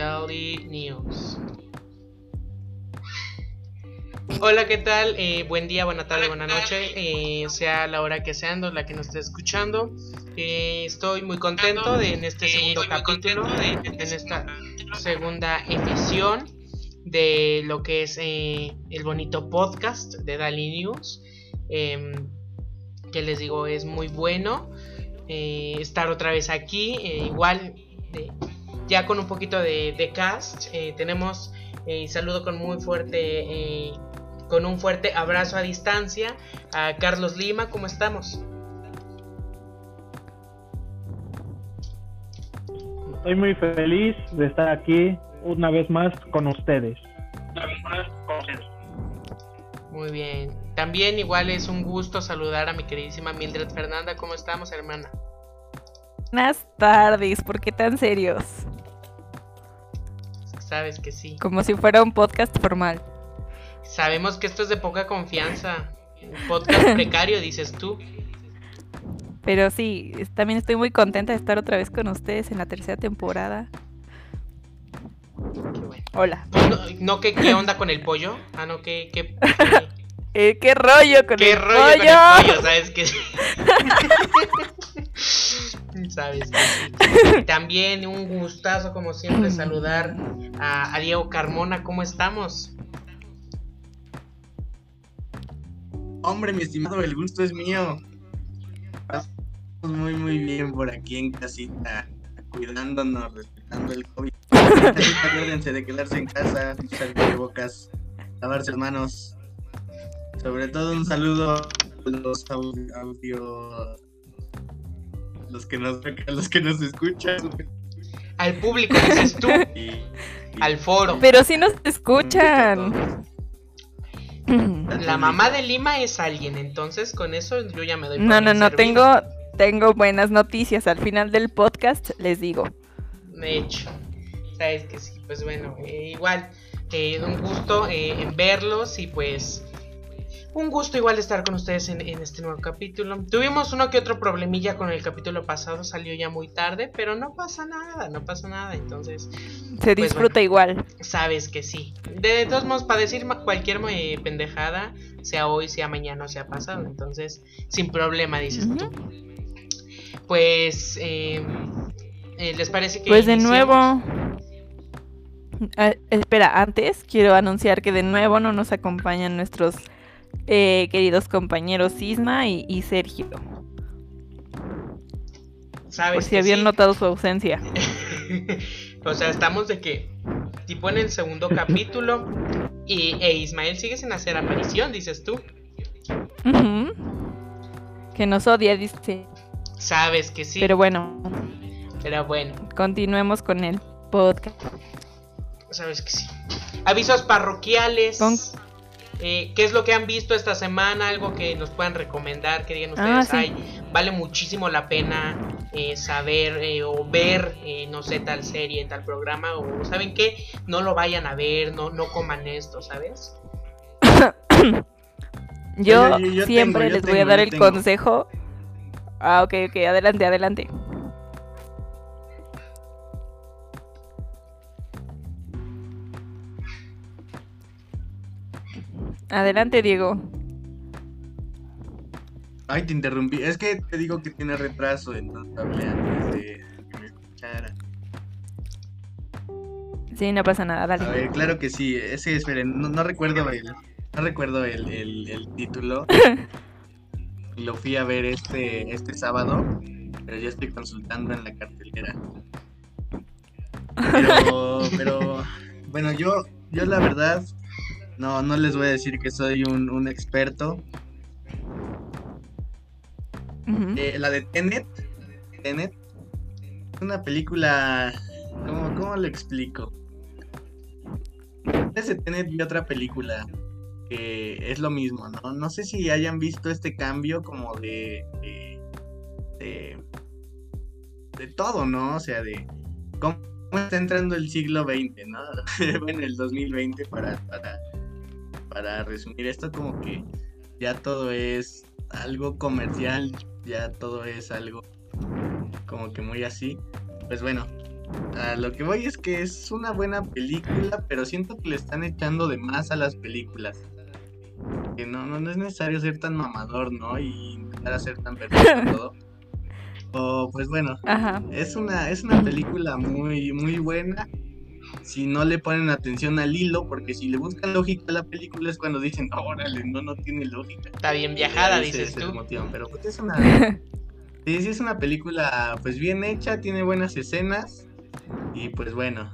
Daily News. Hola, ¿qué tal? Eh, buen día, buena tarde, buena noche, eh, sea la hora que sea, la que nos esté escuchando. Eh, estoy muy contento de en este segundo capítulo, en esta segunda emisión de lo que es el bonito podcast de Daily News. Em, que les digo, es muy bueno estar otra vez aquí. igual, ya con un poquito de, de cast, tenemos. y saludo con muy fuerte con un fuerte abrazo a distancia a Carlos Lima. ¿Cómo estamos? Estoy muy feliz de estar aquí una vez más con ustedes. Una vez más Muy bien. También igual es un gusto saludar a mi queridísima Mildred Fernanda. ¿Cómo estamos, hermana? Buenas tardes. ¿Por qué tan serios? Sabes que sí. Como si fuera un podcast formal. Sabemos que esto es de poca confianza. Un podcast precario, dices tú. Pero sí, también estoy muy contenta de estar otra vez con ustedes en la tercera temporada. Qué bueno. Hola. No, ¿qué, onda con el pollo? Ah, no, ¿qué, qué, eh, ¿Qué rollo con ¿Qué el rollo pollo? Con el pollo? ¿Sabes qué? Sabes que También un gustazo, como siempre, saludar a, a Diego Carmona. ¿Cómo estamos? Hombre, mi estimado, el gusto es mío. Estamos muy, muy bien por aquí en casita, cuidándonos, respetando el COVID. Acuérdense de quedarse en casa, usar bocas, lavarse las manos. Sobre todo un saludo a los audio, los que nos los que nos escuchan. Al público dices tú, al foro. Pero si nos escuchan. La mamá de Lima es alguien, entonces con eso yo ya me doy. no, no, no, tengo, tengo buenas noticias. Al final del podcast les digo. De hecho, sabes que sí, pues bueno, eh, igual, eh, un gusto eh, en verlos y pues un gusto igual estar con ustedes en, este nuevo capítulo. Tuvimos uno que otro problemilla con el capítulo pasado, salió ya muy tarde, pero no pasa nada, no pasa nada, entonces... Se pues disfruta igual. Sabes que sí. De todos modos, para decir cualquier eh, pendejada, sea hoy, sea mañana o sea pasado, entonces, sin problema, dices tú. Pues, em, eh, ¿les parece que... Pues de nuevo... Ah, espera, antes quiero anunciar que de nuevo no nos acompañan nuestros eh, queridos compañeros Sisma y, Sergio. Por si habían notado su ausencia. o sea, estamos de que, tipo en el segundo capítulo, y e Ismael sigue sin hacer aparición, dices tú. Que nos odia, dice. Sabes que sí. Pero bueno. Pero bueno. Continuemos con el podcast. Sabes que sí. Avisos parroquiales. Eh, ¿Qué es lo que han visto esta semana? Algo que nos puedan recomendar, que digan ah, ustedes, vale muchísimo la pena eh, saber eh, o ver, no sé, tal serie, tal programa, o ¿saben qué? No lo vayan a ver, no, no coman esto, ¿sabes? yo, siempre les voy a dar el consejo. Ah, ok, ok, adelante, adelante. Adelante, Diego. Ay, te interrumpí. Es que te digo que tiene retraso, entonces hablé antes de que me escuchara. Sí, no pasa nada, dale. A ver, claro que sí. Ese, esperen, no, recuerdo el, no recuerdo el, el, título. Lo fui a ver este, este sábado, pero ya estoy consultando en la cartelera. Pero, pero, bueno, yo, yo la verdad no, no les voy a decir que soy un, experto. Eh, la de Tenet, Tenet, es una película, ¿cómo, cómo le explico? Ese Tenet vi otra película que es lo mismo, ¿no? No sé si hayan visto este cambio como de, de, de, todo, ¿no? O sea, de cómo está entrando el siglo XX, ¿no? en el 2020 para, para para resumir esto, como que ya todo es algo comercial, ya todo es algo como que muy así. Pues bueno, A lo que voy es que es una buena película, pero siento que le están echando de más a las películas. Que no, no, no es necesario ser tan mamador, ¿no? Y intentar hacer tan perfecto todo. O pues bueno, Ajá. es una, es una película muy, muy buena. Si no le ponen atención al hilo, porque si le buscan lógica a la película es cuando dicen, órale, no, no tiene lógica. Está bien viajada, dices tú. Pero pues es una, sí, sí es una película pues bien hecha, tiene buenas escenas. Y pues bueno,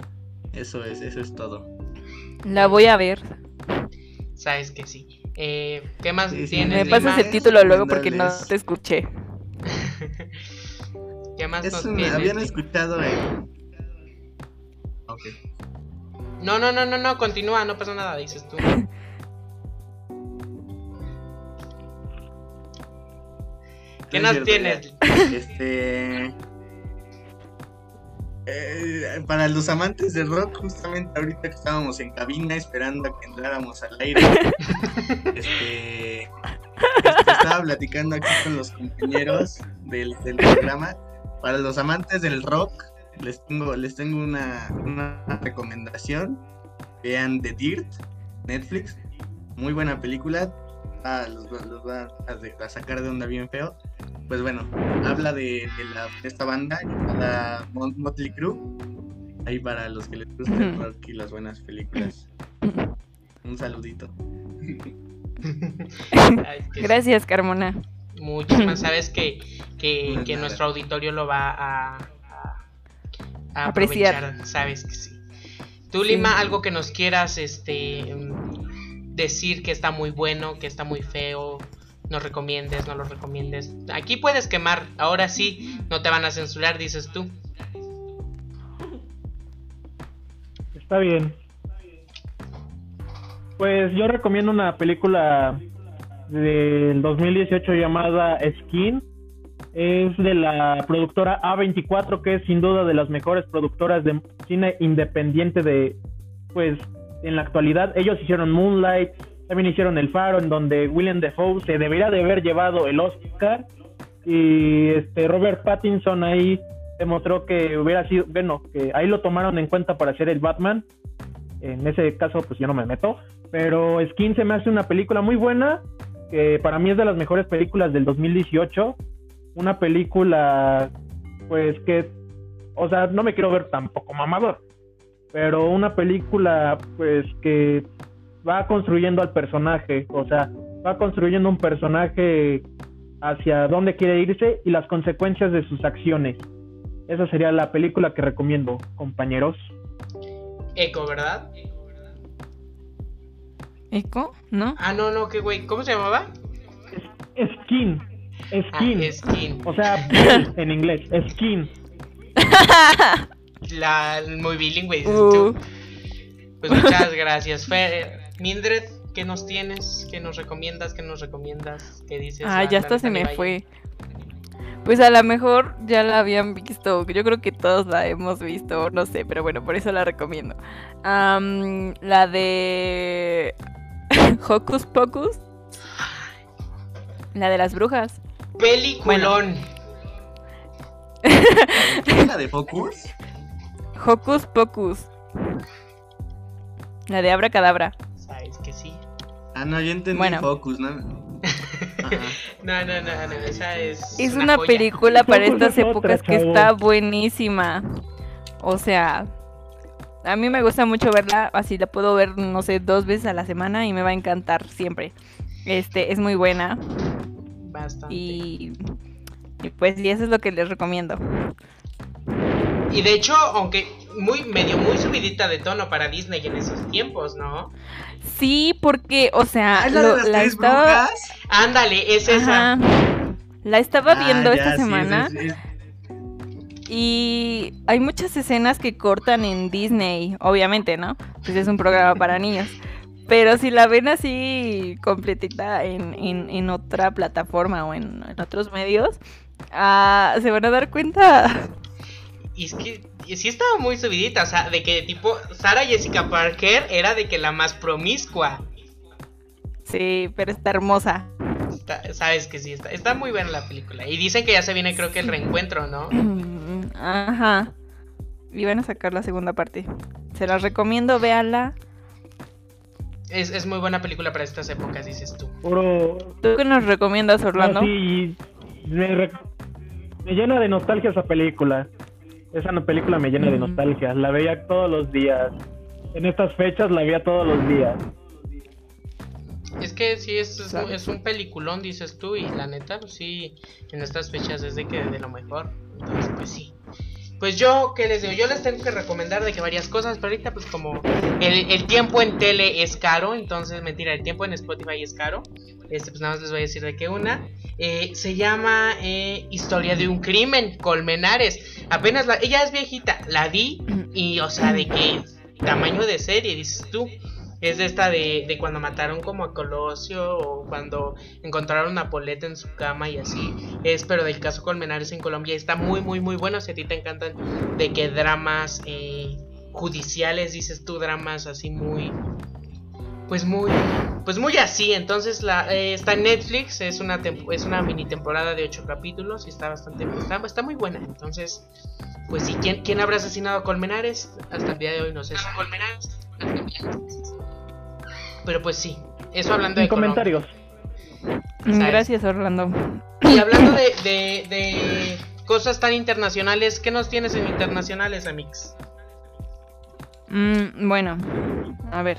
eso es, eso es todo. La voy a ver. Sabes que sí. Eh, ¿Qué más Sí, sí, tienes? Me pasas el título luego porque no te escuché. ¿Qué más Es nos una- tienes? habían escuchado el... Ok. No, no, no, no, no, continúa, no pasa nada, dices tú. ¿Qué No nos tienes? Este. eh, para los amantes del rock, justamente ahorita que estábamos en cabina esperando a que entráramos al aire, este, este, estaba platicando aquí con los compañeros del, del programa. Para los amantes del rock, les tengo, les tengo una, una recomendación. Vean The Dirt, Netflix, muy buena película. Ah, los, va- los va a, sacar de onda bien feo. Pues bueno, habla de, de la, de esta banda llamada Mot- Motley Crue. Ahí para los que les gusta el rock y las buenas películas. Un saludito. Ay, Gracias, Carmona. Muchísimas, sabes que, que, que nuestro auditorio lo va a, a, Apreciar. aprovechar, sabes que sí. Tú, Sí. Lima, algo que nos quieras este decir que está muy bueno, que está muy feo, nos recomiendes, no lo recomiendes. Aquí puedes quemar, ahora sí, no te van a censurar, dices tú. Está bien. Pues yo recomiendo una película del 2018 llamada Skin. Es de la productora A24, que es sin duda de las mejores productoras de cine independiente de, pues, en la actualidad. Ellos hicieron Moonlight, también hicieron El Faro, en donde William Defoe se debería de haber llevado el Oscar. Y este Robert Pattinson ahí demostró que hubiera sido, bueno, que ahí lo tomaron en cuenta para hacer el Batman. En ese caso, pues yo no me meto. Pero Skin se me hace una película muy buena, que para mí es de las mejores películas del 2018. Una película, pues que, o sea, no me quiero ver tampoco mamador, pero una película, pues que va construyendo al personaje, o sea, va construyendo un personaje hacia dónde quiere irse y las consecuencias de sus acciones. Esa sería la película que recomiendo, compañeros. Eco, ¿verdad? ¿Eco? ¿No? Ah, no, no, qué güey, ¿cómo se llamaba? Skin, Skin, Ah, Skin. o sea, en inglés, Skin. La, muy bilingüe, dices Uh. tú. Pues muchas gracias, Fer. Mildred, ¿qué nos tienes? ¿Qué nos recomiendas? ¿Qué nos recomiendas? ¿Qué dices? Ah, ya hasta se me fue. Pues a lo mejor ya la habían visto. Yo creo que todos la hemos visto, no sé, pero bueno, por eso la recomiendo. La de Hocus Pocus. La de las brujas. Peliculón. ¿Qué es la de Focus? Hocus Pocus. La de Abra Cadabra. Sabes que sí. Ah, no, yo entendí Bueno. Focus, ¿no? No, no, no, no, esa es. Es una joya. película para estas épocas que está buenísima. O sea, a mí me gusta mucho verla, así la puedo ver, no sé, dos veces a la semana y me va a encantar siempre. Este, es muy buena Bastante. y, y pues y eso es lo que les recomiendo. Y de hecho, aunque muy medio muy subidita de tono para Disney en esos tiempos, ¿no? Sí, porque, o sea, Ah, ¿es la de las la tres estaba, brujas? Ándale, es esa. Ajá. la estaba Ah, viendo ya, esta sí, semana. Y hay muchas escenas que cortan en Disney, obviamente, ¿no? Pues es un programa para niños. Pero si la ven así completita en, en, en otra plataforma o en, en otros medios, ah, se van a dar cuenta. Y es que y sí estaba muy subidita, o sea, de que tipo Sarah Jessica Parker era de que la más promiscua. Sí, pero está hermosa. Está- sabes que sí, está, está muy buena la película. Y dicen que ya se viene creo que el reencuentro, ¿no? Ajá. iban a sacar la segunda parte. Se las recomiendo, véanla. Es, es muy buena película para estas épocas, dices tú. Puro... ¿Tú qué nos recomiendas, Orlando? No, sí, me, me llena de nostalgia esa película. Esa no- película me llena de Mm. nostalgia. La veía todos los días. En estas fechas la veía todos los días. Es que sí, es, es, es un peliculón, dices tú, y la neta, pues sí, en estas fechas es de que de lo mejor. Entonces, pues sí. Pues yo, ¿qué les digo? Yo les tengo que recomendar de que varias cosas, pero ahorita pues como el, el tiempo en tele es caro, entonces mentira, el tiempo en Spotify es caro. Este, pues nada más les voy a decir de que una. eh, se llama eh, Historia de un crimen, Colmenares. Apenas la, ella es viejita, la vi y o sea, de que tamaño de serie, dices tú. Es de esta de, de cuando mataron como a Colosio o cuando encontraron una poleta en su cama y así. Es pero del caso Colmenares en Colombia. Está muy, muy, muy bueno. Si a ti te encantan de que dramas eh, judiciales, dices tú, dramas así muy... Pues muy... Pues muy así. Entonces la, eh, está en Netflix. Es una, es una mini temporada de 8 capítulos y está bastante... Está, está muy buena. Entonces... Pues sí, ¿quién, ¿quién habrá asesinado a Colmenares? Hasta el día de hoy no sé. Colmenares. Pero pues sí, eso hablando de En comentarios. Mm, ¿sabes? Gracias, Orlando. Y hablando de, de, de cosas tan internacionales, ¿qué nos tienes en internacionales, Amix? Mm, bueno, a ver.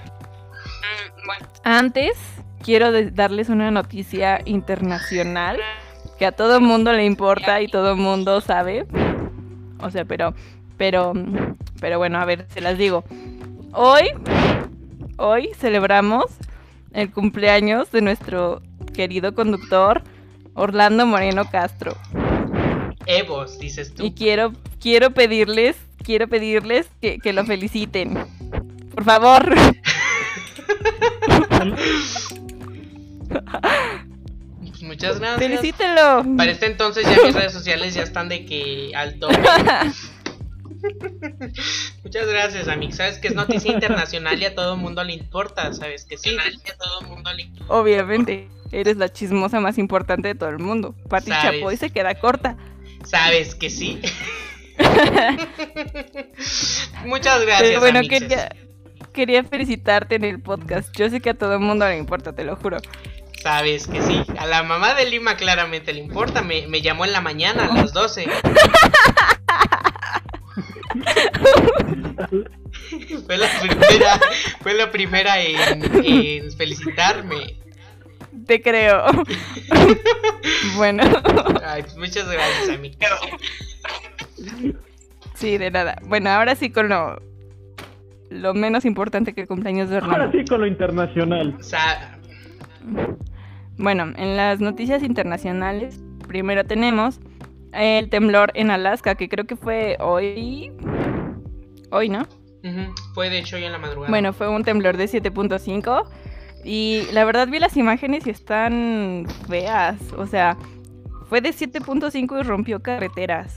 Antes, quiero darles una noticia internacional que a todo mundo le importa y todo mundo sabe. O sea, pero, pero, pero bueno, a ver, se las digo. Hoy, hoy celebramos el cumpleaños de nuestro querido conductor Orlando Moreno Castro. Evos, dices tú. Y quiero, quiero pedirles, quiero pedirles que, que lo feliciten. Por favor. Muchas gracias. Felicítenlo. Para este entonces ya mis redes sociales ya están de que al tope. Muchas gracias, Amix. Sabes que es noticia internacional y a todo el mundo le importa, sabes que sí. A todo el mundo le importa. Obviamente, eres la chismosa más importante de todo el mundo. Pati Sabes. Chapoy se queda corta. Sabes que sí. Muchas gracias. Pero bueno, amixes. quería, quería felicitarte en el podcast. Yo sé que a todo el mundo le importa, te lo juro. Sabes que sí. A la mamá de Lima claramente le importa. Me, me llamó en la mañana a las 12. fue la primera, fue la primera en, en felicitarme. Te creo. bueno, Ay, pues muchas gracias, amigo. sí, de nada. Bueno, ahora sí con lo, lo menos importante que el cumpleaños de Ahora Orlando. sí con lo internacional. O sea, Bueno, en las noticias internacionales, primero tenemos el temblor en Alaska, que creo que fue hoy. Hoy, ¿no? fue de hecho hoy en la madrugada. Bueno, fue un temblor de 7.5. Y la verdad vi las imágenes y están feas. O sea, fue de 7.5 y rompió carreteras.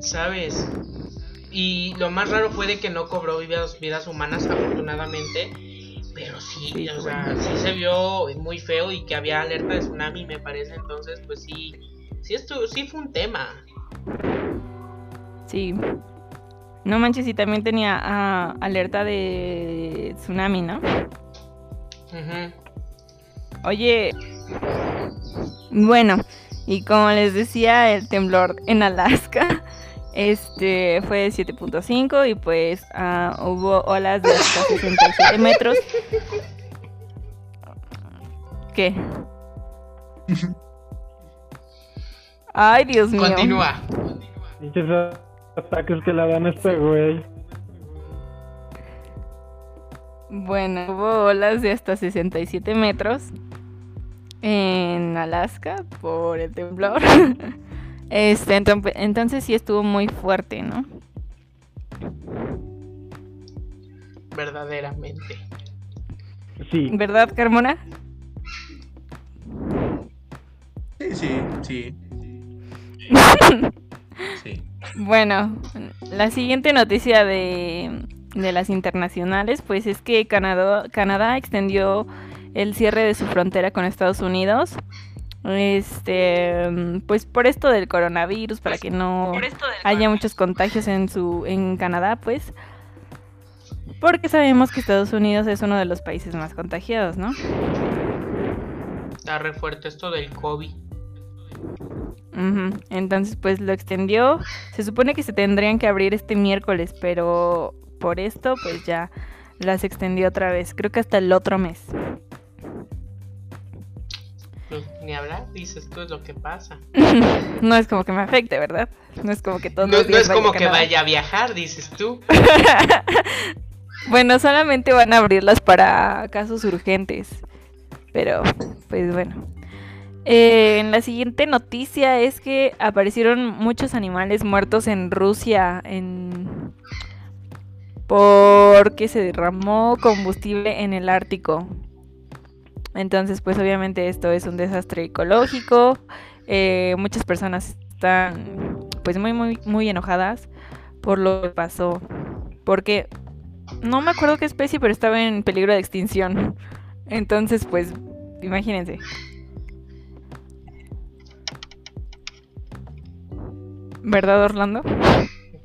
¿Sabes? Y lo más raro fue de que no cobró vidas, vidas humanas, afortunadamente. Pero sí, Sí, o sea, sí se vio muy feo y que había alerta de tsunami, me parece. Entonces, pues sí, sí, esto, sí fue un tema. Sí. No manches, y también tenía ah, alerta de tsunami, ¿no? Ujú. Oye, bueno, y como les decía, el temblor en Alaska este fue de 7.5 y pues ah, hubo olas de hasta 67 metros. ¿Qué? Ay, Dios mío. Continúa. Pinches ataques que le dan a este güey. Bueno, hubo olas de hasta 67 metros en Alaska por el temblor. Este, entonces, entonces sí estuvo muy fuerte, ¿no? Verdaderamente. Sí. ¿Verdad, Carmona? Sí, sí, sí. Sí. Bueno, la siguiente noticia de, de las internacionales, pues es que Canadá, Canadá extendió el cierre de su frontera con Estados Unidos Este, pues por esto del coronavirus, para que no haya muchos contagios en su en Canadá, pues. Porque sabemos que Estados Unidos es uno de los países más contagiados, ¿no? Está re fuerte esto del COVID. Entonces, pues lo extendió. Se supone que se tendrían que abrir este miércoles, pero por esto, pues ya las extendió otra vez. Creo que hasta el otro mes. Pues, ni hablar, dices tú es lo que pasa. no es como que me afecte, ¿verdad? No es como que todo. No, no es como que vaya a viajar, dices tú. bueno, solamente van a abrirlas para casos urgentes. Pero, pues bueno. Eh, en la siguiente noticia es que aparecieron muchos animales muertos en Rusia en porque se derramó combustible en el Ártico. Entonces, pues obviamente esto es un desastre ecológico. Eh, muchas personas están pues muy muy muy enojadas por lo que pasó. Porque no me acuerdo qué especie, pero estaba en peligro de extinción. Entonces, pues imagínense. ¿Verdad, Orlando?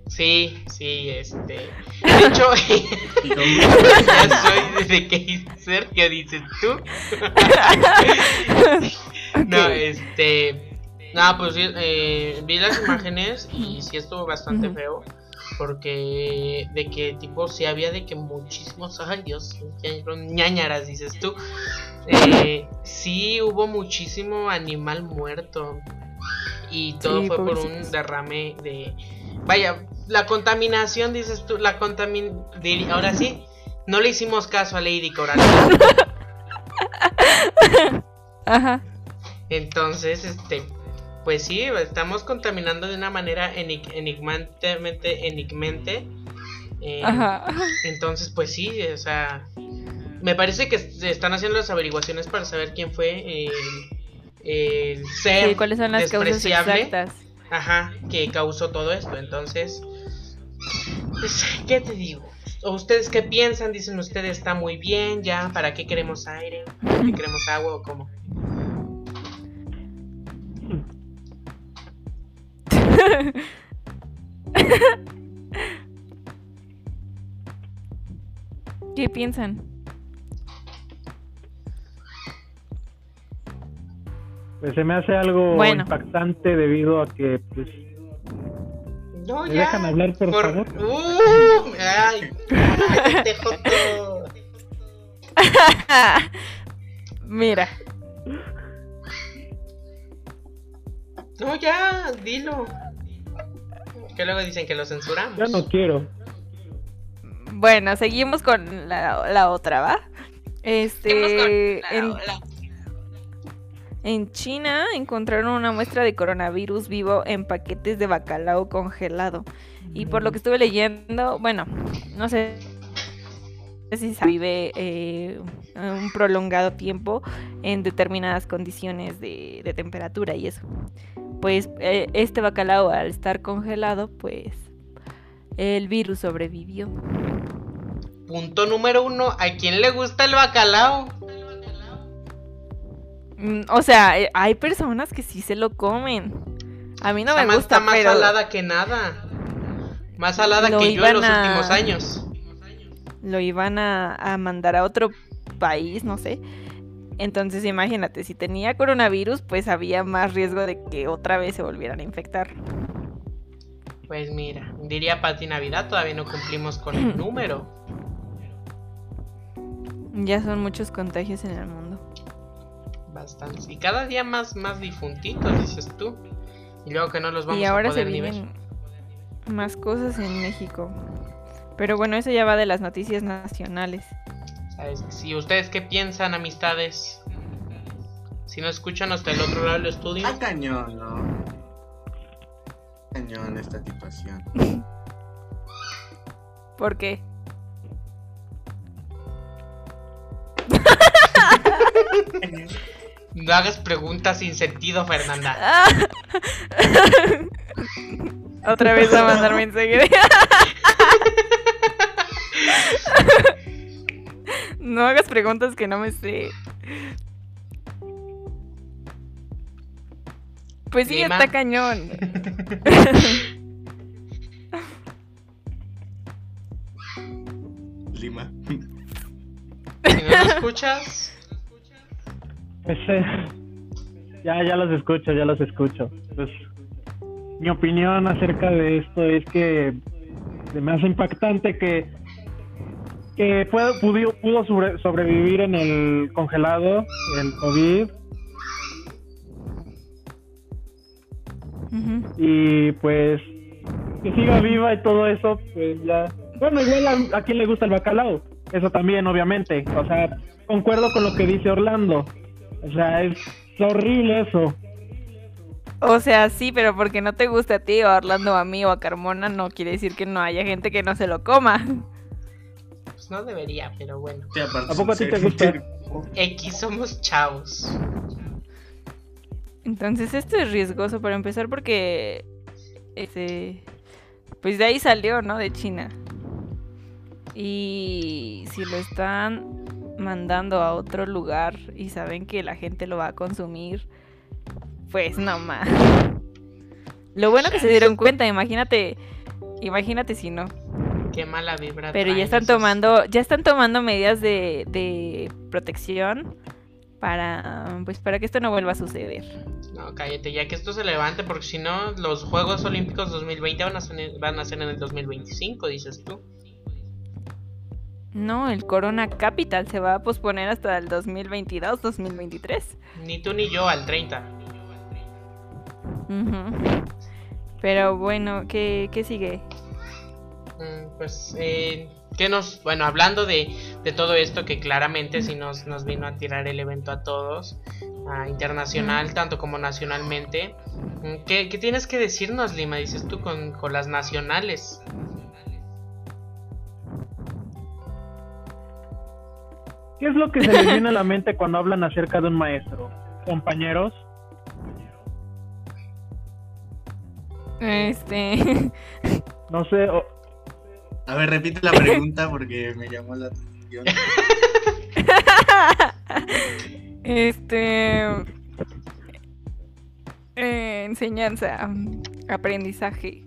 Sí, sí, este. De hecho, ya soy desde que Sergio dices tú. No, este. No, pues eh, vi las imágenes y sí estuvo bastante feo. Porque de que tipo sí había de que muchísimos, ay Dios, ñañaras dices tú. Eh, sí hubo muchísimo animal muerto y todo fue por un derrame de... Vaya, la contaminación, dices tú, la contaminación... Ahora sí, no le hicimos caso a Lady Coral. Ajá. Entonces, este, pues sí, estamos contaminando de una manera enigmantemente enigmente. Eh, Ajá. Entonces, pues sí, o sea, me parece que se están haciendo las averiguaciones para saber quién fue el ser ¿cuáles son las causas exactas? Ajá, que causó todo esto. Entonces, pues, ¿qué te digo? ¿O ustedes qué piensan? Dicen ustedes, está muy bien, ya, ¿para qué queremos aire? ¿Para qué queremos agua o cómo? ¿Qué piensan? Pues se me hace algo impactante debido a que, pues. No, ¿Me dejan hablar, por, favor? Uh, ay, te Mira. No, ya, dilo. Que luego dicen que lo censuramos. Ya no quiero. Bueno, seguimos con la, la otra, ¿va? Este. en... En China encontraron una muestra de coronavirus vivo en paquetes de bacalao congelado. Y por lo que estuve leyendo, bueno, no sé si se vive eh, un prolongado tiempo en determinadas condiciones de, temperatura y eso. Pues eh, este bacalao al estar congelado, pues el virus sobrevivió. Punto número uno, ¿a quién le gusta el bacalao? Mm, o sea, eh, hay personas que sí se lo comen. A mí no me gusta, está más salada que nada. Más salada que yo en los últimos años. Lo iban a, mandar a otro país, no sé. Entonces imagínate, si tenía coronavirus, pues había más riesgo de que otra vez se volvieran a infectar. Pues mira, diría Pati Navidad, todavía no cumplimos con el número. Ya son muchos contagios en el mundo. Y cada día más, más difuntitos, dices tú. Y luego que no los vamos y ahora se vienen más cosas en México. Pero bueno, eso ya va de las noticias nacionales. Si ustedes qué piensan, amistades. Si no escuchan hasta el otro lado del estudio. Ah, cañón, ¿no? Cañón esta situación. ¿Por qué? No hagas preguntas sin sentido, Fernanda. Otra vez a mandarme enseguida. no hagas preguntas que no me sé. Pues sí, Lima. está cañón. Lima. Si no lo escuchas, Eh, ya, ya los escucho, ya los escucho. Pues, mi opinión acerca de esto es que se me hace impactante que que pudo, pudo, pudo sobre- sobrevivir en el congelado, el COVID, y pues que siga viva y todo eso, pues ya. Bueno, igual a, a quien le gusta el bacalao, eso también, obviamente. O sea, concuerdo con lo que dice Orlando. O sea, es horrible eso. O sea, sí, pero porque no te gusta a ti o a Orlando a mí o a Carmona, no quiere decir que no haya gente que no se lo coma. pues no debería, pero bueno. Sí, aparte ¿A poco a ti te gusta? X somos chavos. Entonces esto es riesgoso para empezar porque este pues de ahí salió, ¿no? De China. Y si lo están mandando a otro lugar y saben que la gente lo va a consumir, pues no más. Lo bueno que se dieron cuenta, imagínate, imagínate si no. Qué mala vibra. Pero ya están tomando, ya están tomando medidas de, de protección para pues para que esto no vuelva a suceder. No, cállate, ya que esto se levante, porque si no, los Juegos Olímpicos 2020 van a ser, van a ser en el 2025, dices tú. No, el Corona Capital se va a posponer hasta el 2022, 2023. Ni tú ni yo al 30. Ujú. Pero bueno, ¿qué, qué sigue? Mm, Pues, eh, ¿qué nos. Bueno, hablando de, de todo esto, que claramente sí nos, nos vino a tirar el evento a todos, a internacional, tanto como nacionalmente. mm, ¿Qué, qué tienes que decirnos, Lima? Dices tú con, con las nacionales. ¿Qué es lo que se les viene a la mente cuando hablan acerca de un maestro? Compañeros. Este, No sé, o- A ver, repite la pregunta porque me llamó la atención. este, eh, enseñanza, aprendizaje.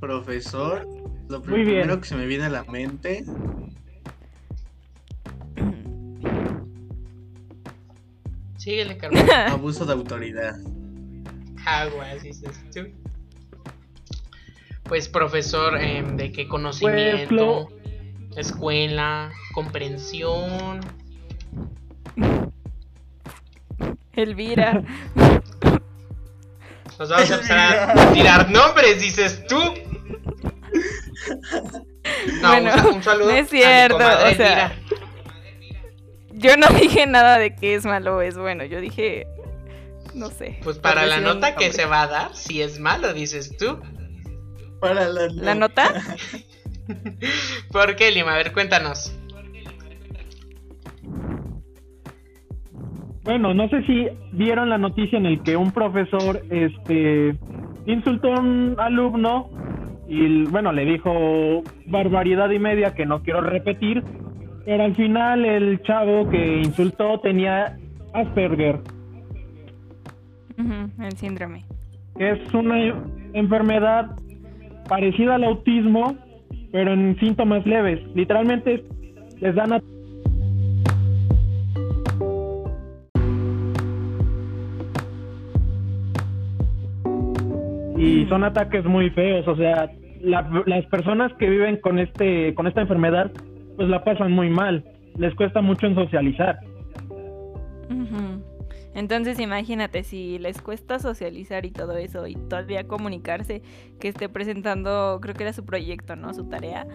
Profesor, lo Muy bien. primero que se me viene a la mente, Síguele, Carmen. abuso de autoridad. Aguas, dices tú. Pues, profesor, em, ¿de qué conocimiento? Escuela, comprensión. Elvira, Nos vamos a empezar a tirar nombres, dices tú. No, Bueno, un, sa- un saludo. no es a mi cierto, comadre o sea, Elvira. Yo no dije nada de que es malo o es bueno, yo dije, no sé. Pues para la nota que se va a dar, si es malo, dices tú. Para la, ¿La nota? ¿Por qué, Lima? A ver, cuéntanos. bueno, no sé si vieron la noticia en el que un profesor, este, insultó a un alumno y, bueno, le dijo barbaridad y media que no quiero repetir, pero al final el chavo que insultó tenía Asperger, el síndrome. es una enfermedad parecida al autismo, pero en síntomas leves. Literalmente les dan a y son ataques muy feos, o sea, la- las personas que viven con este con esta enfermedad pues la pasan muy mal, les cuesta mucho en socializar. Entonces imagínate si les cuesta socializar y todo eso y todavía comunicarse, que esté presentando, creo que era su proyecto, ¿no? Su tarea,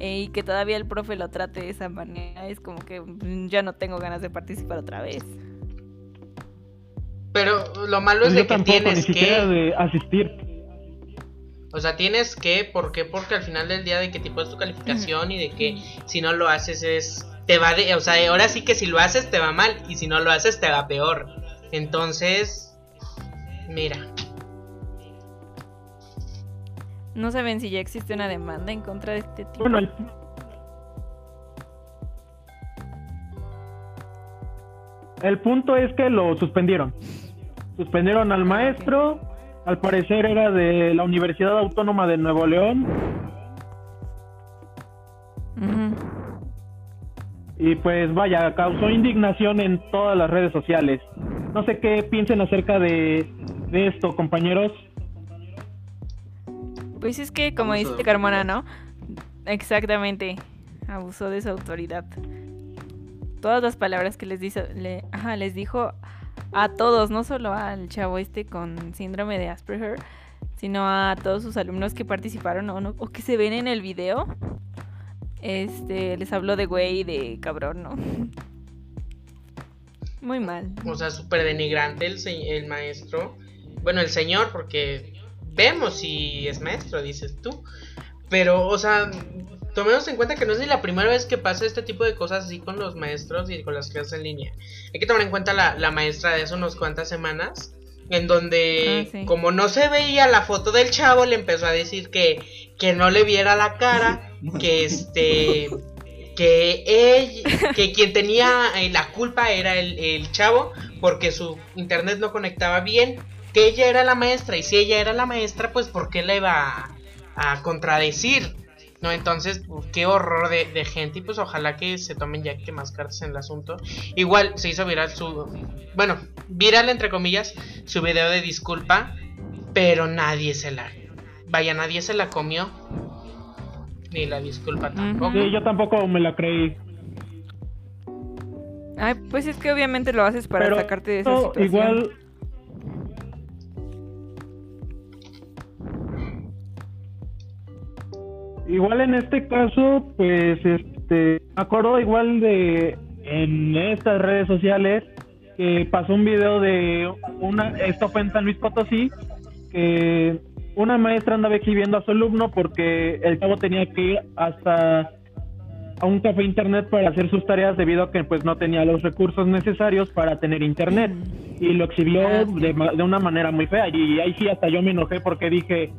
eh, y que todavía el profe lo trate de esa manera, es como que mm, ya no tengo ganas de participar otra vez. Pero lo malo Pues es de yo que tampoco, ni siquiera que. de asistir. O sea, tienes que. ¿Por qué? Porque al final del día de que tipo es tu calificación y de que si no lo haces es. Te va de. O sea, ahora sí que si lo haces te va mal y si no lo haces te va peor. Entonces. Mira. No saben si ya existe una demanda en contra de este tipo. Bueno, el, el punto es que lo suspendieron. Suspendieron al maestro, al parecer era de la Universidad Autónoma de Nuevo León. Y pues vaya, causó indignación en todas las redes sociales. No sé qué piensen acerca de, de esto, compañeros. Pues es que, como Abuso de dice Carmona, autoridad. ¿no? Exactamente. Abusó de su autoridad. Todas las palabras que les, dice, le, ajá, les dijo a todos, no solo al chavo este con síndrome de Asperger, sino a todos sus alumnos que participaron o, no, o que se ven en el video. Este, les habló de güey y de cabrón, ¿no? Muy mal. O sea, súper denigrante el, el maestro. Bueno, el señor, porque vemos si es maestro, dices tú. Pero, o sea, tomemos en cuenta que no es ni la primera vez que pasa este tipo de cosas así con los maestros y con las clases en línea. Hay que tomar en cuenta la, la maestra de hace unas cuantas semanas, en donde, Ah, sí. como no se veía la foto del chavo, le empezó a decir que, que no le viera la cara, que este que ella, que quien tenía eh, la culpa era el, el chavo porque su internet no conectaba bien, que ella era la maestra y si ella era la maestra pues por qué la iba a, a contradecir, ¿no? Entonces, pues, qué horror de, de gente y pues ojalá que se tomen ya que más cartas en el asunto. Igual se hizo viral su, bueno, viral entre comillas, su video de disculpa, pero nadie se la, vaya, nadie se la comió. Ni la disculpa tampoco. Sí, yo tampoco me la creí. Ay, pues es que obviamente lo haces para Pero sacarte de esa situación. igual igual en este caso pues este me acuerdo igual de en estas redes sociales que pasó un video de una esto fue en San Luis Potosí que una maestra andaba exhibiendo a su alumno porque el chavo tenía que ir hasta a un café internet para hacer sus tareas debido a que pues no tenía los recursos necesarios para tener internet. Y lo exhibió Ah, de, de una manera muy fea. Y ahí sí hasta yo me enojé porque dije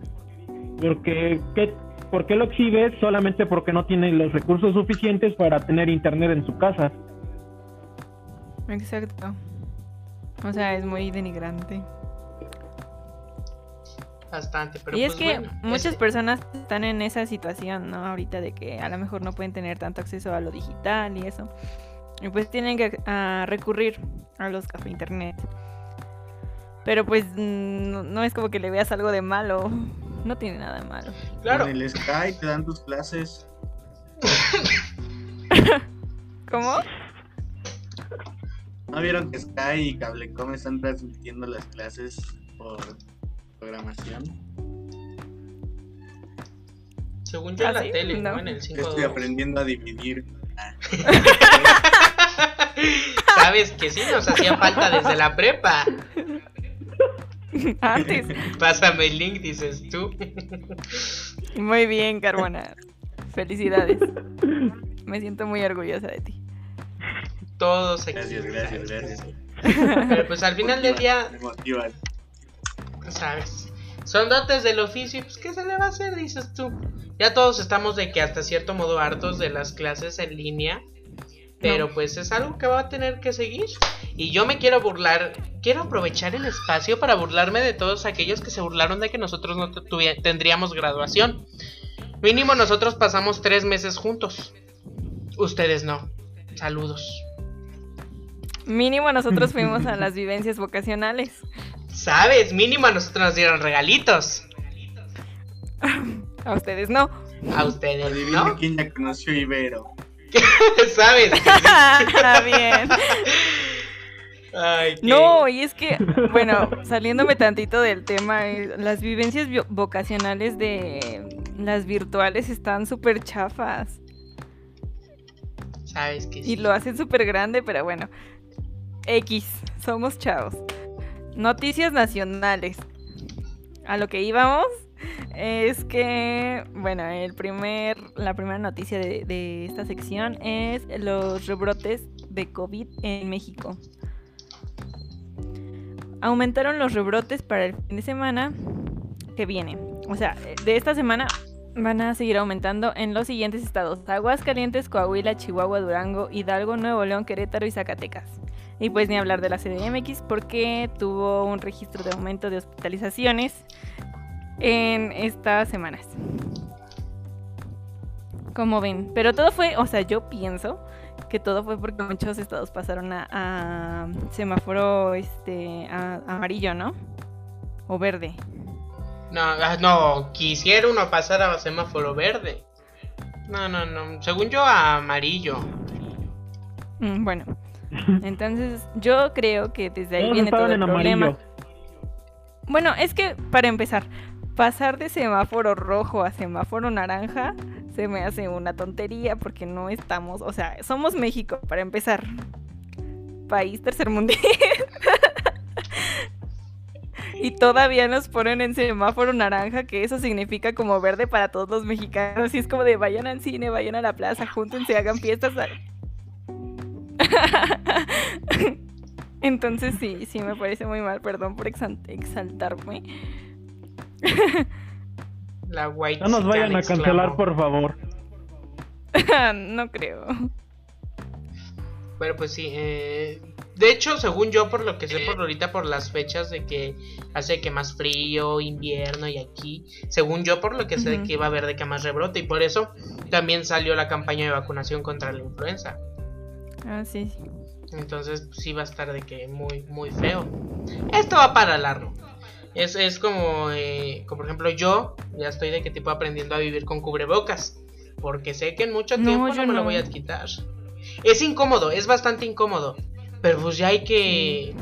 porque ¿qué, ¿por qué lo exhibes solamente porque no tiene los recursos suficientes para tener internet en su casa? Exacto. O sea, es muy denigrante. Bastante, pero y es pues que bueno, muchas este- personas están en esa situación, ¿no? Ahorita de que a lo mejor no pueden tener tanto acceso a lo digital y eso. Y pues tienen que ah, recurrir a los café internet. Pero pues mm, no, no es como que le veas algo de malo. No tiene nada de malo. Claro, Con el Sky te dan tus clases. ¿Cómo? ¿No vieron que Sky y Cablecom están transmitiendo las clases por programación? según yo en ¿Ah, la sí? tele, ¿no? No. En el Estoy 5 aprendiendo a dividir. Sabes que sí nos hacía falta desde la prepa. Antes. Pásame el link, dices tú. Muy bien, Carbona. Felicidades. Me siento muy orgullosa de ti. Todos aquí. Gracias, gracias, gracias. Pero pues al final del día, Me motivan. ¿sabes? Son dotes del oficio, y pues ¿qué se le va a hacer? Dices tú. Ya todos estamos de que hasta cierto modo hartos de las clases en línea. Pero pues es algo que va a tener que seguir. Y yo me quiero burlar, quiero aprovechar el espacio para burlarme de todos aquellos que se burlaron de que nosotros no tendríamos graduación. Mínimo nosotros pasamos tres meses juntos. Ustedes no. Saludos. Mínimo nosotros fuimos a las vivencias vocacionales. ¿Sabes? Mínimo a nosotros nos dieron regalitos. A ustedes no. A ustedes, Adivina ¿no? quién ya conoció Ibero. ¿Sabes? Está bien. Ay, No, y es que, bueno, saliéndome tantito del tema, eh, las vivencias vocacionales de las virtuales están súper chafas Sabes que sí. y lo hacen súper grande, pero bueno. X, somos chavos. Noticias nacionales. A lo que íbamos es que, bueno, el primer, la primera noticia de, esta sección es los rebrotes de COVID en México. Aumentaron los rebrotes para el fin de semana que viene. O sea, de esta semana van a seguir aumentando en los siguientes estados: Aguascalientes, Coahuila, Chihuahua, Durango, Hidalgo, Nuevo León, Querétaro y Zacatecas. Y pues ni hablar de la CDMX porque tuvo un registro de aumento de hospitalizaciones en estas semanas. Como ven, pero todo fue, o sea, yo pienso que todo fue porque muchos estados pasaron a, semáforo este amarillo, ¿no? O verde. No, ah, no, quisiera uno pasar a semáforo verde. No, no, no. Según yo, a amarillo. Mm, bueno, entonces yo creo que desde ahí viene todo el problema. Bueno, es que para empezar, pasar de semáforo rojo a semáforo naranja se me hace una tontería porque no estamos, o sea, somos México para empezar. País tercermundista. y todavía nos ponen en semáforo naranja, que eso significa como verde para todos los mexicanos. Y es como de vayan al cine, vayan a la plaza, júntense, hagan fiestas. Entonces sí, sí me parece muy mal, perdón por exaltarme. La white no nos vayan a cancelar, por favor. no creo. Bueno, pues sí. Eh, de hecho, según yo, por lo que sé por ahorita, por las fechas de que hace que más frío, invierno y aquí, según yo, por lo que sé que va a haber de que más rebrote, y por eso también salió la campaña de vacunación contra la influenza. Ah, sí. Entonces, sí va a estar de que muy, muy feo. Esto va para largo. Es, es como, eh, como, por ejemplo, yo ya estoy de que tipo aprendiendo a vivir con cubrebocas. Porque sé que en mucho tiempo no, me lo voy a quitar. Es incómodo, es bastante incómodo. Pero pues ya hay que...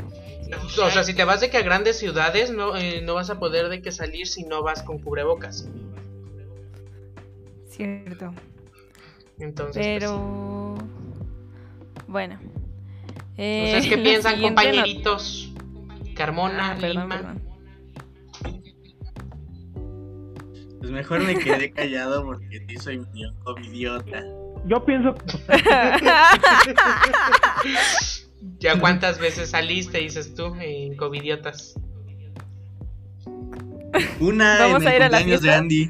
O sea, si te vas de que a grandes ciudades no, eh, no vas a poder de que salir si no vas con cubrebocas. Cierto. Entonces. Pues, Pero... Bueno. ¿Ustedes qué piensan, compañeritos? Carmona, ah, Lima. Pues mejor me quedé callado porque sí soy un covidiota. Yo pienso. ¿Ya cuántas veces saliste, dices tú, en covidiotas? Una Vamos en a ir a la fiesta? de Andy.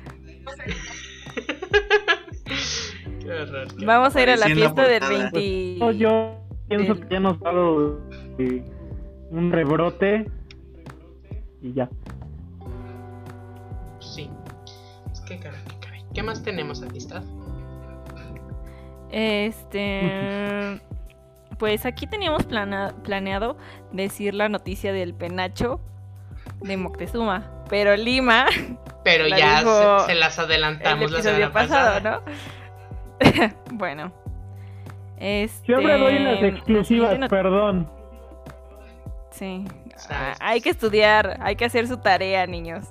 Vamos a ir a la fiesta del 20. yo pienso que ya nos ha dado un rebrote y ya. ¿Qué más tenemos, amistad? Este. Pues aquí teníamos planeado decir la noticia del penacho de Moctezuma, pero Lima. Pero ya se, las adelantamos la semana pasado, ¿no? bueno. Este... Siempre doy las exclusivas, perdón. Sí. Ah, hay que estudiar, hay que hacer su tarea, niños.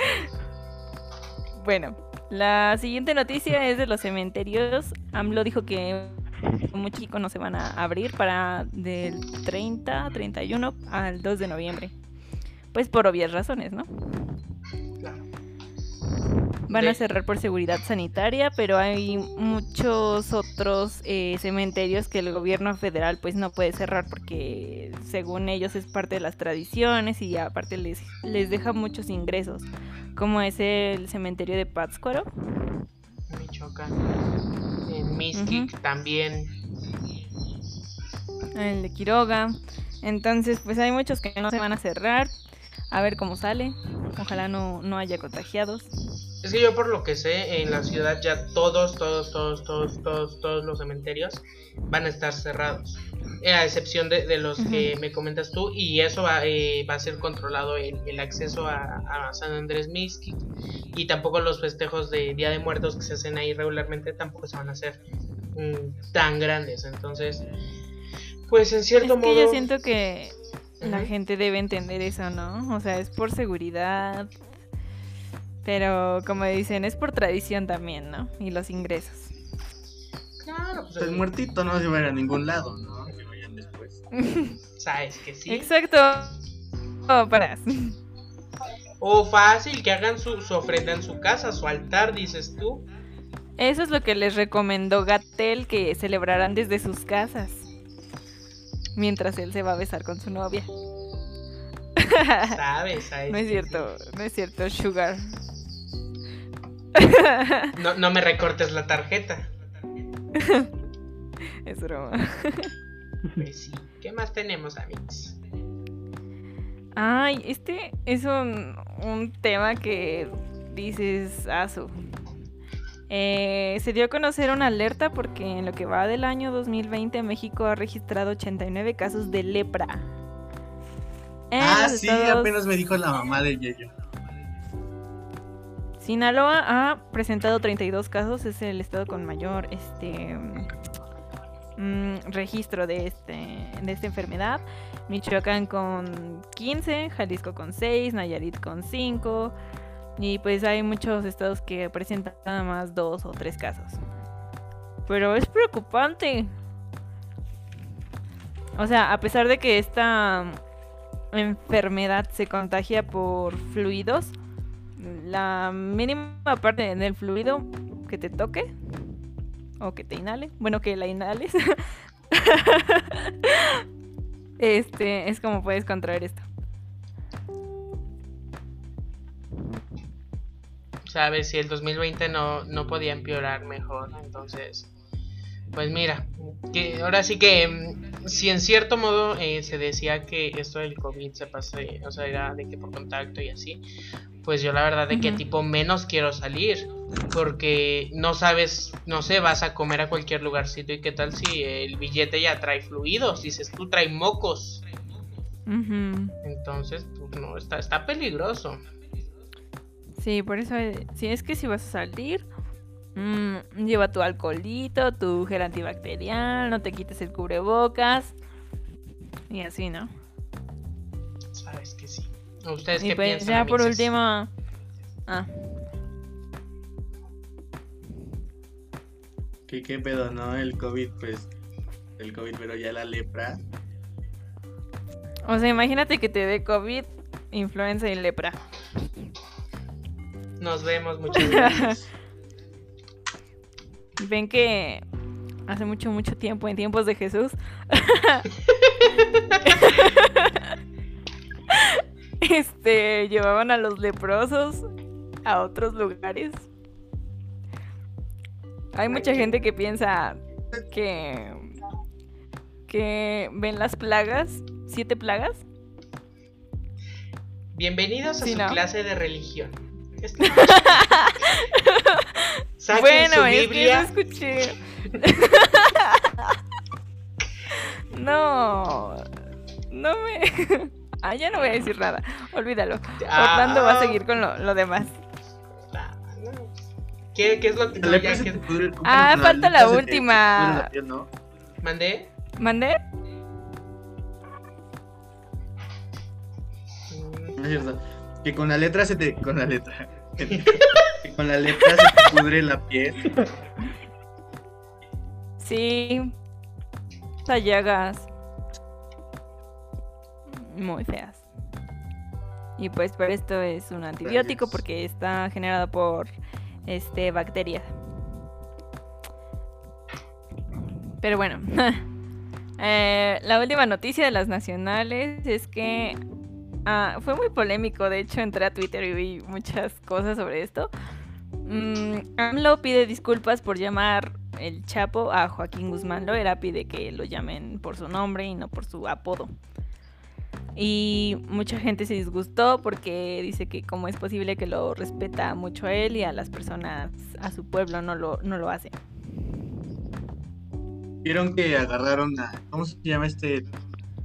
bueno, la siguiente noticia es de los cementerios. AMLO dijo que muchos chicos no se van a abrir para del 30, 31 al 2 de noviembre. Pues por obvias razones, ¿no? Van a cerrar por seguridad sanitaria, pero hay muchos otros eh, cementerios que el gobierno federal pues no puede cerrar porque según ellos es parte de las tradiciones y aparte les, les deja muchos ingresos, como es el cementerio de Pátzcuaro. Michoacán. En Mixquic también. El de Quiroga. Entonces, pues hay muchos que no se van a cerrar. A ver cómo sale. Ojalá no, no haya contagiados. Es que yo por lo que sé, en la ciudad ya todos, todos, todos, todos, todos, todos los cementerios van a estar cerrados. Eh, a excepción de, los que me comentas tú, y eso va, eh, va a ser controlado el, el acceso a, San Andrés Miski. Y tampoco los festejos de Día de Muertos que se hacen ahí regularmente tampoco se van a hacer mm, tan grandes. Entonces, pues en cierto es que Yo siento que la gente debe entender eso, ¿no? O sea, es por seguridad, pero como dicen, es por tradición también, ¿no? Y los ingresos. Claro, pues el muertito no se va a ir a ningún lado, ¿no? Que vayan después. ¿Sabes que sí? Exacto. Oh, para. O fácil, que hagan su, su, ofrenda en su casa, su altar, dices tú. Eso es lo que les recomendó Gatel, que celebrarán desde sus casas. Mientras él se va a besar con su novia. ¿Sabes? ¿sabes? No es cierto, no es cierto, Sugar. No, no me recortes la tarjeta. es broma. Pues sí. ¿Qué más tenemos, amigos? Ay, este es un, un tema que dices, aso. Eh, se dio a conocer una alerta porque en lo que va del año 2020 México ha registrado 89 casos de lepra. En Ah, sí, estados- apenas me dijo la mamá de Yeyo. Sinaloa ha presentado 32 casos, es el estado con mayor este mm, registro de este de esta enfermedad. Michoacán con 15, Jalisco con 6, Nayarit con 5 y pues hay muchos estados que presentan nada más dos o tres casos. Pero es preocupante. O sea, a pesar de que esta enfermedad se contagia por fluidos, la mínima parte del fluido que te toque o que te inhale, bueno, que la inhales, este es como puedes contraer esto. Sabes, si el 2020 no, no podía empeorar mejor, entonces, pues mira, que ahora sí que mm, si en cierto modo eh, se decía que esto del COVID se pase, o sea, era de que por contacto y así, pues yo la verdad de que tipo menos quiero salir, porque no sabes, no sé, vas a comer a cualquier lugarcito y qué tal si el billete ya trae fluidos, dices tú trae mocos, entonces, pues no, está, está peligroso. Sí, por eso, eh, si es que si vas a salir, mm, lleva tu alcoholito, tu gel antibacterial, no te quites el cubrebocas y así, ¿no? Sabes que sí. ¿Ustedes Y qué pues piensan? ya por último, ah, ¿Qué, qué pedo, no? El COVID, pues. El COVID, pero ya la lepra. o sea, imagínate que te dé COVID, influenza y lepra. Nos vemos, muchas gracias. Ven que hace mucho, mucho tiempo, en tiempos de Jesús, este, llevaban a los leprosos a otros lugares. Hay mucha gente que piensa que que ven las plagas, siete plagas. Bienvenidos a Sí, su ¿no? clase de religión. Esta- Saquen bueno, su es que Biblia. eso escuché. no, no me. ah, ya no voy a decir nada. Olvídalo. Ah. Orlando va a seguir con lo, lo demás. Ah, no. ¿Qué, qué es lo que no, ya se que- Ah, falta la última. piel, ¿no? mandé? ¿Mandé? No es cierto. Que con la letra se te. Con la letra. que con la letra se te pudre la piel. Sí. Esas llagas. Muy feas. Y pues por esto es un antibiótico porque está generado por este bacterias. Pero bueno. Eh, la última noticia de las nacionales es que ah, fue muy polémico. De hecho, entré a Twitter y vi muchas cosas sobre esto. Mm, AMLO pide disculpas por llamar el Chapo a Joaquín Guzmán Loera. Pide que lo llamen por su nombre y no por su apodo. Y mucha gente se disgustó porque dice que cómo es posible que lo respeta mucho a él y a las personas, a su pueblo, no lo, no lo hace. Vieron que agarraron a. ¿Cómo se llama este?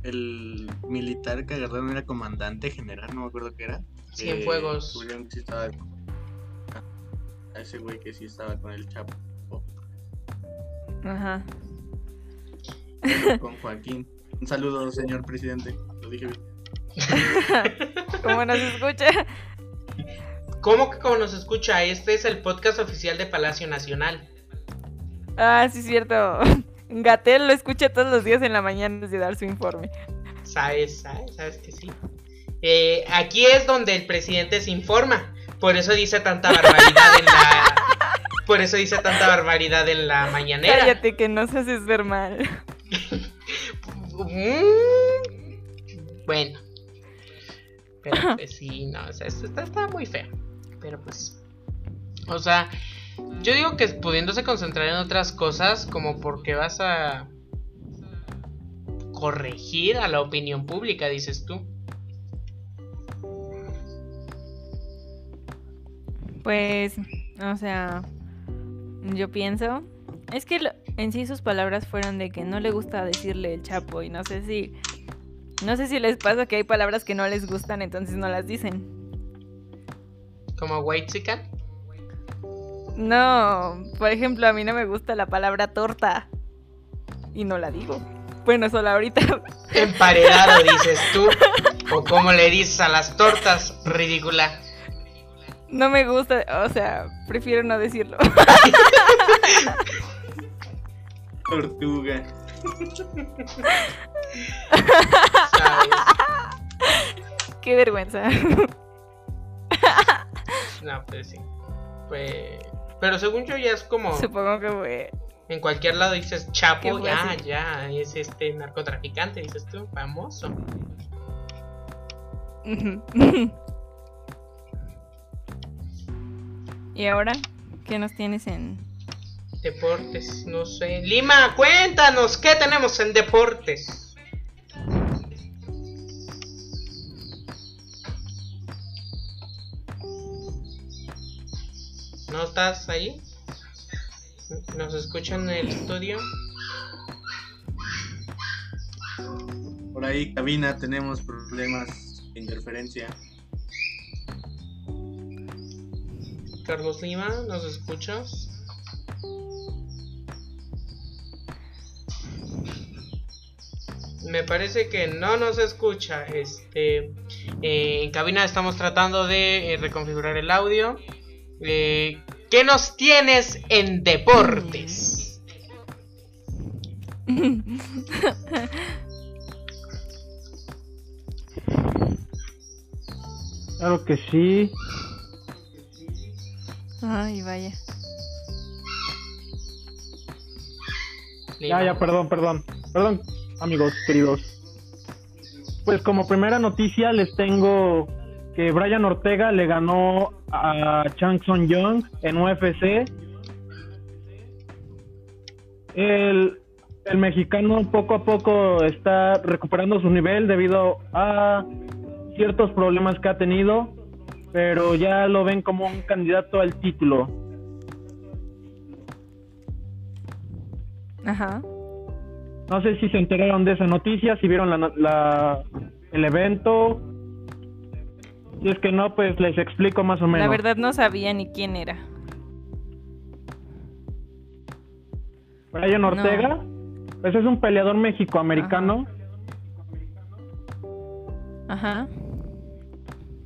El militar que agarraron era comandante general, no me acuerdo qué era. Cienfuegos. Descubrieron que sí estaba. A ese güey que sí estaba con el Chapo. Ajá. Con Joaquín. Un saludo, señor presidente. Lo dije bien. ¿Cómo nos escucha? ¿Cómo que como nos escucha? Este es el podcast oficial de Palacio Nacional. Ah, sí, es cierto. Gatel lo escucha todos los días en la mañana antes de dar su informe. ¿Sabes? ¿Sabes? ¿Sabes que sí? Eh, aquí es donde el presidente se informa. Por eso dice tanta barbaridad en la. Por eso dice tanta barbaridad en la mañanera. Cállate que no se haces ver mal. Bueno. Pero pues sí, no, o sea, esto está, está muy feo. Pero pues. O sea, Yo digo que pudiéndose concentrar en otras cosas, como porque vas a corregir a la opinión pública, dices tú. Pues, o sea, yo pienso, es que en sí sus palabras fueron de que no le gusta decirle el chapo y no sé si, no sé si les pasa que hay palabras que no les gustan, entonces no las dicen. ¿Como Whitezican? No, por ejemplo, a mí no me gusta la palabra torta y no la digo. Bueno, solo ahorita. Emparedado, dices tú. O como le dices a las tortas, ridícula. No me gusta, o sea, prefiero no decirlo. Tortuga. Qué vergüenza. No, pues sí. Pues... Pero según yo ya es como... Supongo que fue... En cualquier lado dices Chapo, ya, ya, es este narcotraficante, dices tú, famoso. ¿Y ahora? ¿Qué nos tienes en deportes? No sé. Lima, cuéntanos, ¿qué tenemos en deportes? ¿No estás ahí? ¿Nos escuchan en el estudio? Por ahí, cabina, tenemos problemas de interferencia. Carlos Lima, ¿nos escuchas? Me parece que no nos escucha. Este, eh, en cabina estamos tratando de eh, reconfigurar el audio. Eh, ¿Qué nos tienes en deportes? Claro que sí. Ay, vaya. Ya, ya, perdón, perdón. Perdón, amigos queridos. Pues como primera noticia les tengo que Brian Ortega le ganó a Chang Son Young en UFC. El, el mexicano poco a poco está recuperando su nivel debido a ciertos problemas que ha tenido pero ya lo ven como un candidato al título. Ajá. No sé si se enteraron de esa noticia, si vieron la, el evento. Si es que no, pues les explico más o menos. La verdad no sabía ni quién era. Brian Ortega, pues es un peleador mexicoamericano. Ajá.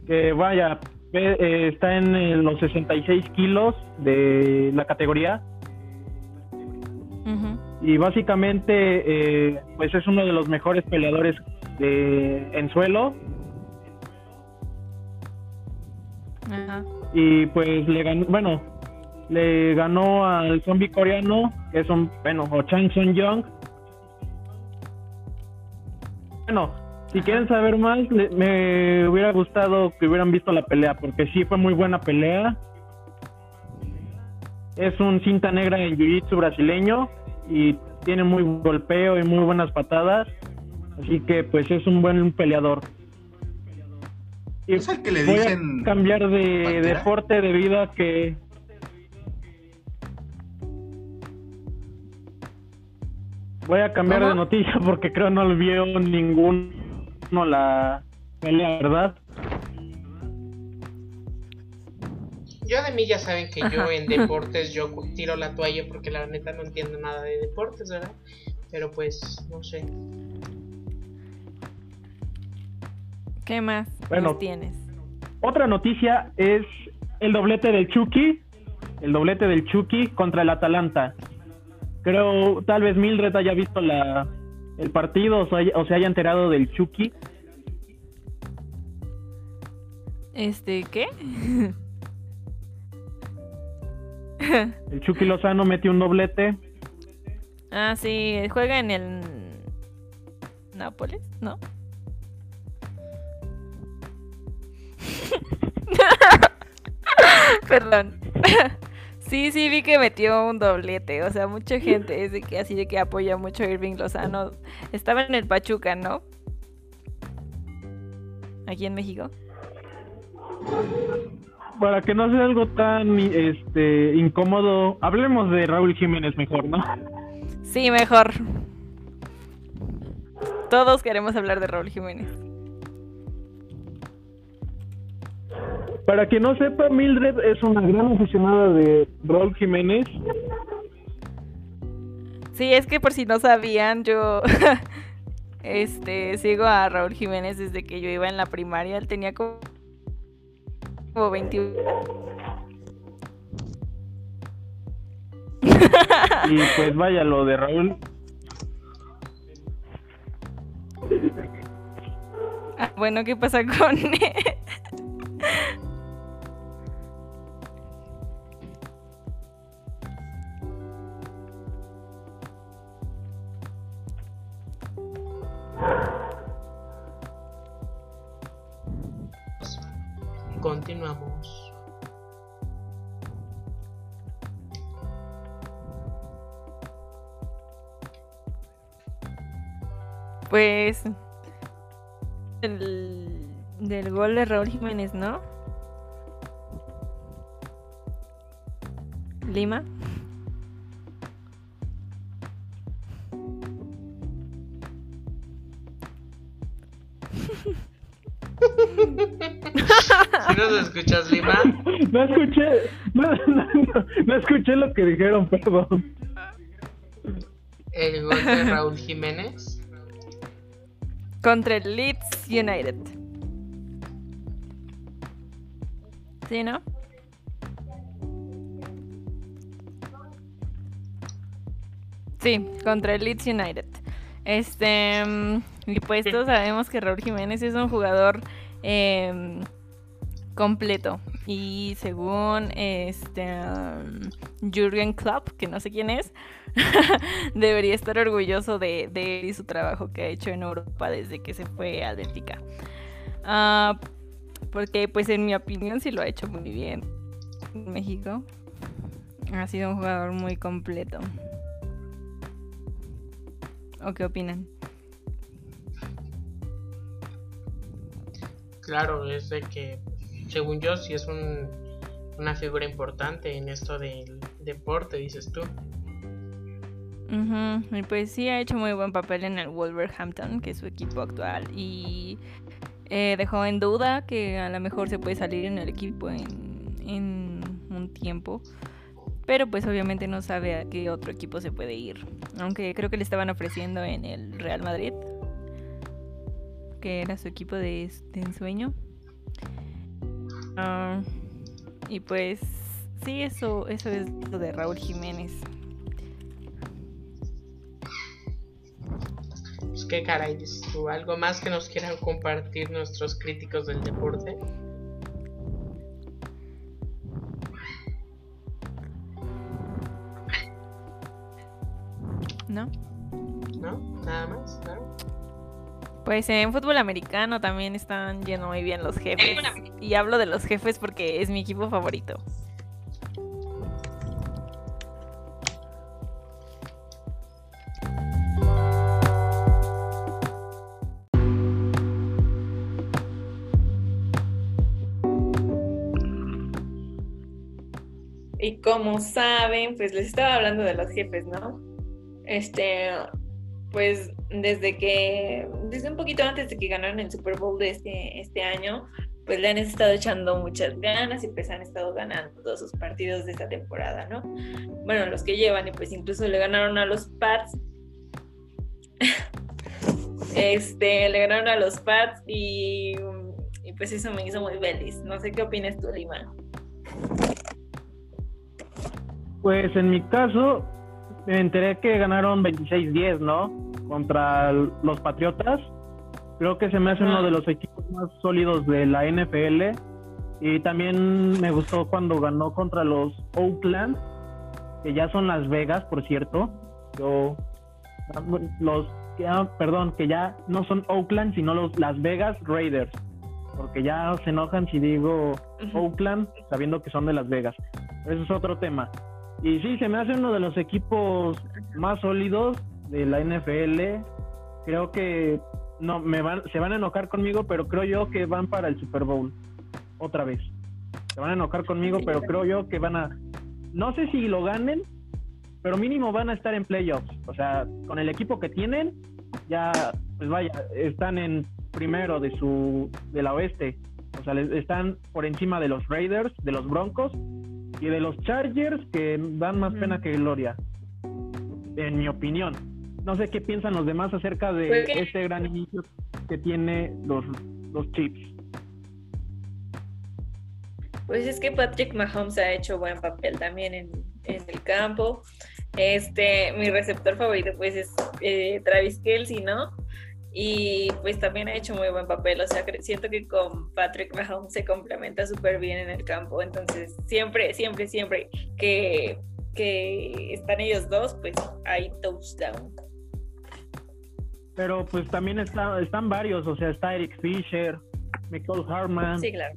Que vaya, eh, está en los 66 kilos de la categoría. Y básicamente, eh, pues es uno de los mejores peleadores de, en suelo. Y pues le ganó, bueno, le ganó al zombie coreano, que es un, bueno, o Chang Son Young. Bueno, si quieren saber más, me hubiera gustado que hubieran visto la pelea, porque sí fue muy buena pelea. Es un cinta negra en jiu-jitsu brasileño y tiene muy golpeo y muy buenas patadas. Así que pues es un buen peleador. Y ¿Es que le voy a cambiar de deporte debido a que voy a cambiar de noticia porque creo no vio ningún no la pelea, ¿verdad? Yo de mí ya saben que yo en deportes yo tiro la toalla porque la neta no entiendo nada de deportes, ¿verdad? Pero pues, no sé. ¿Qué más bueno, tienes? Otra noticia es el doblete del Chucky, el doblete del Chucky contra el Atalanta. Creo tal vez Mildred haya visto la, el partido o se haya enterado del Chucky. Este, ¿qué? el Chucky Lozano metió un doblete. Ah, sí, juega en el Nápoles, ¿no? Perdón. Sí, sí, vi que metió un doblete. O sea, mucha gente es de que así de que apoya mucho a Irving Lozano. Estaba en el Pachuca, ¿no? Aquí en México. Para que no sea algo tan este incómodo, hablemos de Raúl Jiménez mejor, ¿no? Sí, mejor. Todos queremos hablar de Raúl Jiménez. Para quien no sepa, Mildred es una gran aficionada de Raúl Jiménez. Sí, es que por si no sabían, yo este sigo a Raúl Jiménez desde que yo iba en la primaria. Él tenía como, como 21. Y pues vaya, lo de Raúl. Ah, bueno, ¿qué pasa con él? Continuamos. Pues el, del gol de Raúl Jiménez, ¿no? Lima. ¿Sí nos escuchas, Lima? No escuché, no, no, no, no escuché lo que dijeron, perdón. El gol de Raúl Jiménez. Contra el Leeds United. ¿Sí, no? Sí, contra el Leeds United. Este, mm, y pues todos sabemos que Raúl Jiménez es un jugador em, completo. Y según este um, Jürgen Klopp, que no sé quién es, debería estar orgulloso de, él y su trabajo que ha hecho en Europa desde que se fue a Atlética. Ah, porque pues en mi opinión sí lo ha hecho muy bien. En México ha sido un jugador muy completo. ¿O qué opinan? Claro, es de que, según yo, sí es un, una figura importante en esto del deporte, dices tú. Ujú, Y pues sí ha hecho muy buen papel en el Wolverhampton, que es su equipo actual. Y eh, dejó en duda que a lo mejor se puede salir en el equipo en, en un tiempo. Pero pues obviamente no sabe a qué otro equipo se puede ir. Aunque creo que le estaban ofreciendo en el Real Madrid. Que era su equipo de, de ensueño. Ah, y pues sí, eso, eso es lo de Raúl Jiménez. Pues qué caray, dices tú. ¿Algo más que nos quieran compartir nuestros críticos del deporte? ¿No? ¿No? ¿Nada más? ¿No? Pues en fútbol americano también están yendo muy bien los jefes. Y hablo de los jefes porque es mi equipo favorito. Y como saben, pues les estaba hablando de los jefes, ¿no? Este, pues desde que, desde un poquito antes de que ganaron el Super Bowl de este, este año, pues le han estado echando muchas ganas y pues han estado ganando todos sus partidos de esta temporada, ¿no? Bueno, los que llevan y pues incluso le ganaron a los Pats. este, le ganaron a los Pats y, y pues eso me hizo muy feliz. No sé qué opinas tú, Lima. Pues en mi caso, me enteré que ganaron 26-10, ¿no? Contra los Patriotas. Creo que se me hace uno de los equipos más sólidos de la NFL. Y también me gustó cuando ganó contra los Oakland, que ya son Las Vegas, por cierto. Yo, los, que- ah, perdón, que ya no son Oakland, sino los Las Vegas Raiders. Porque ya se enojan si digo Oakland, sabiendo que son de Las Vegas. Eso es otro tema. Y sí, se me hace uno de los equipos más sólidos de la NFL. Creo que no me van, se van a enojar conmigo, pero creo yo que van para el Super Bowl otra vez. Se van a enojar conmigo, pero creo yo que van a, no sé si lo ganen, pero mínimo van a estar en playoffs. O sea, con el equipo que tienen, ya, pues vaya, están en primero de su, de la oeste. O sea, están por encima de los Raiders, de los Broncos y de los Chargers que dan más pena que gloria. En mi opinión. No sé qué piensan los demás acerca de pues este gran inicio que tiene los, los Chiefs. Pues es que Patrick Mahomes ha hecho buen papel también en, el campo. Este, mi receptor favorito pues es eh, Travis Kelsey, ¿no? Y pues también ha hecho muy buen papel, o sea, siento que con Patrick Mahomes se complementa súper bien en el campo, entonces siempre, siempre, siempre que, que están ellos dos, pues hay touchdown. Pero pues también está, están varios, o sea, está Eric Fisher, Michael Harman, sí, claro.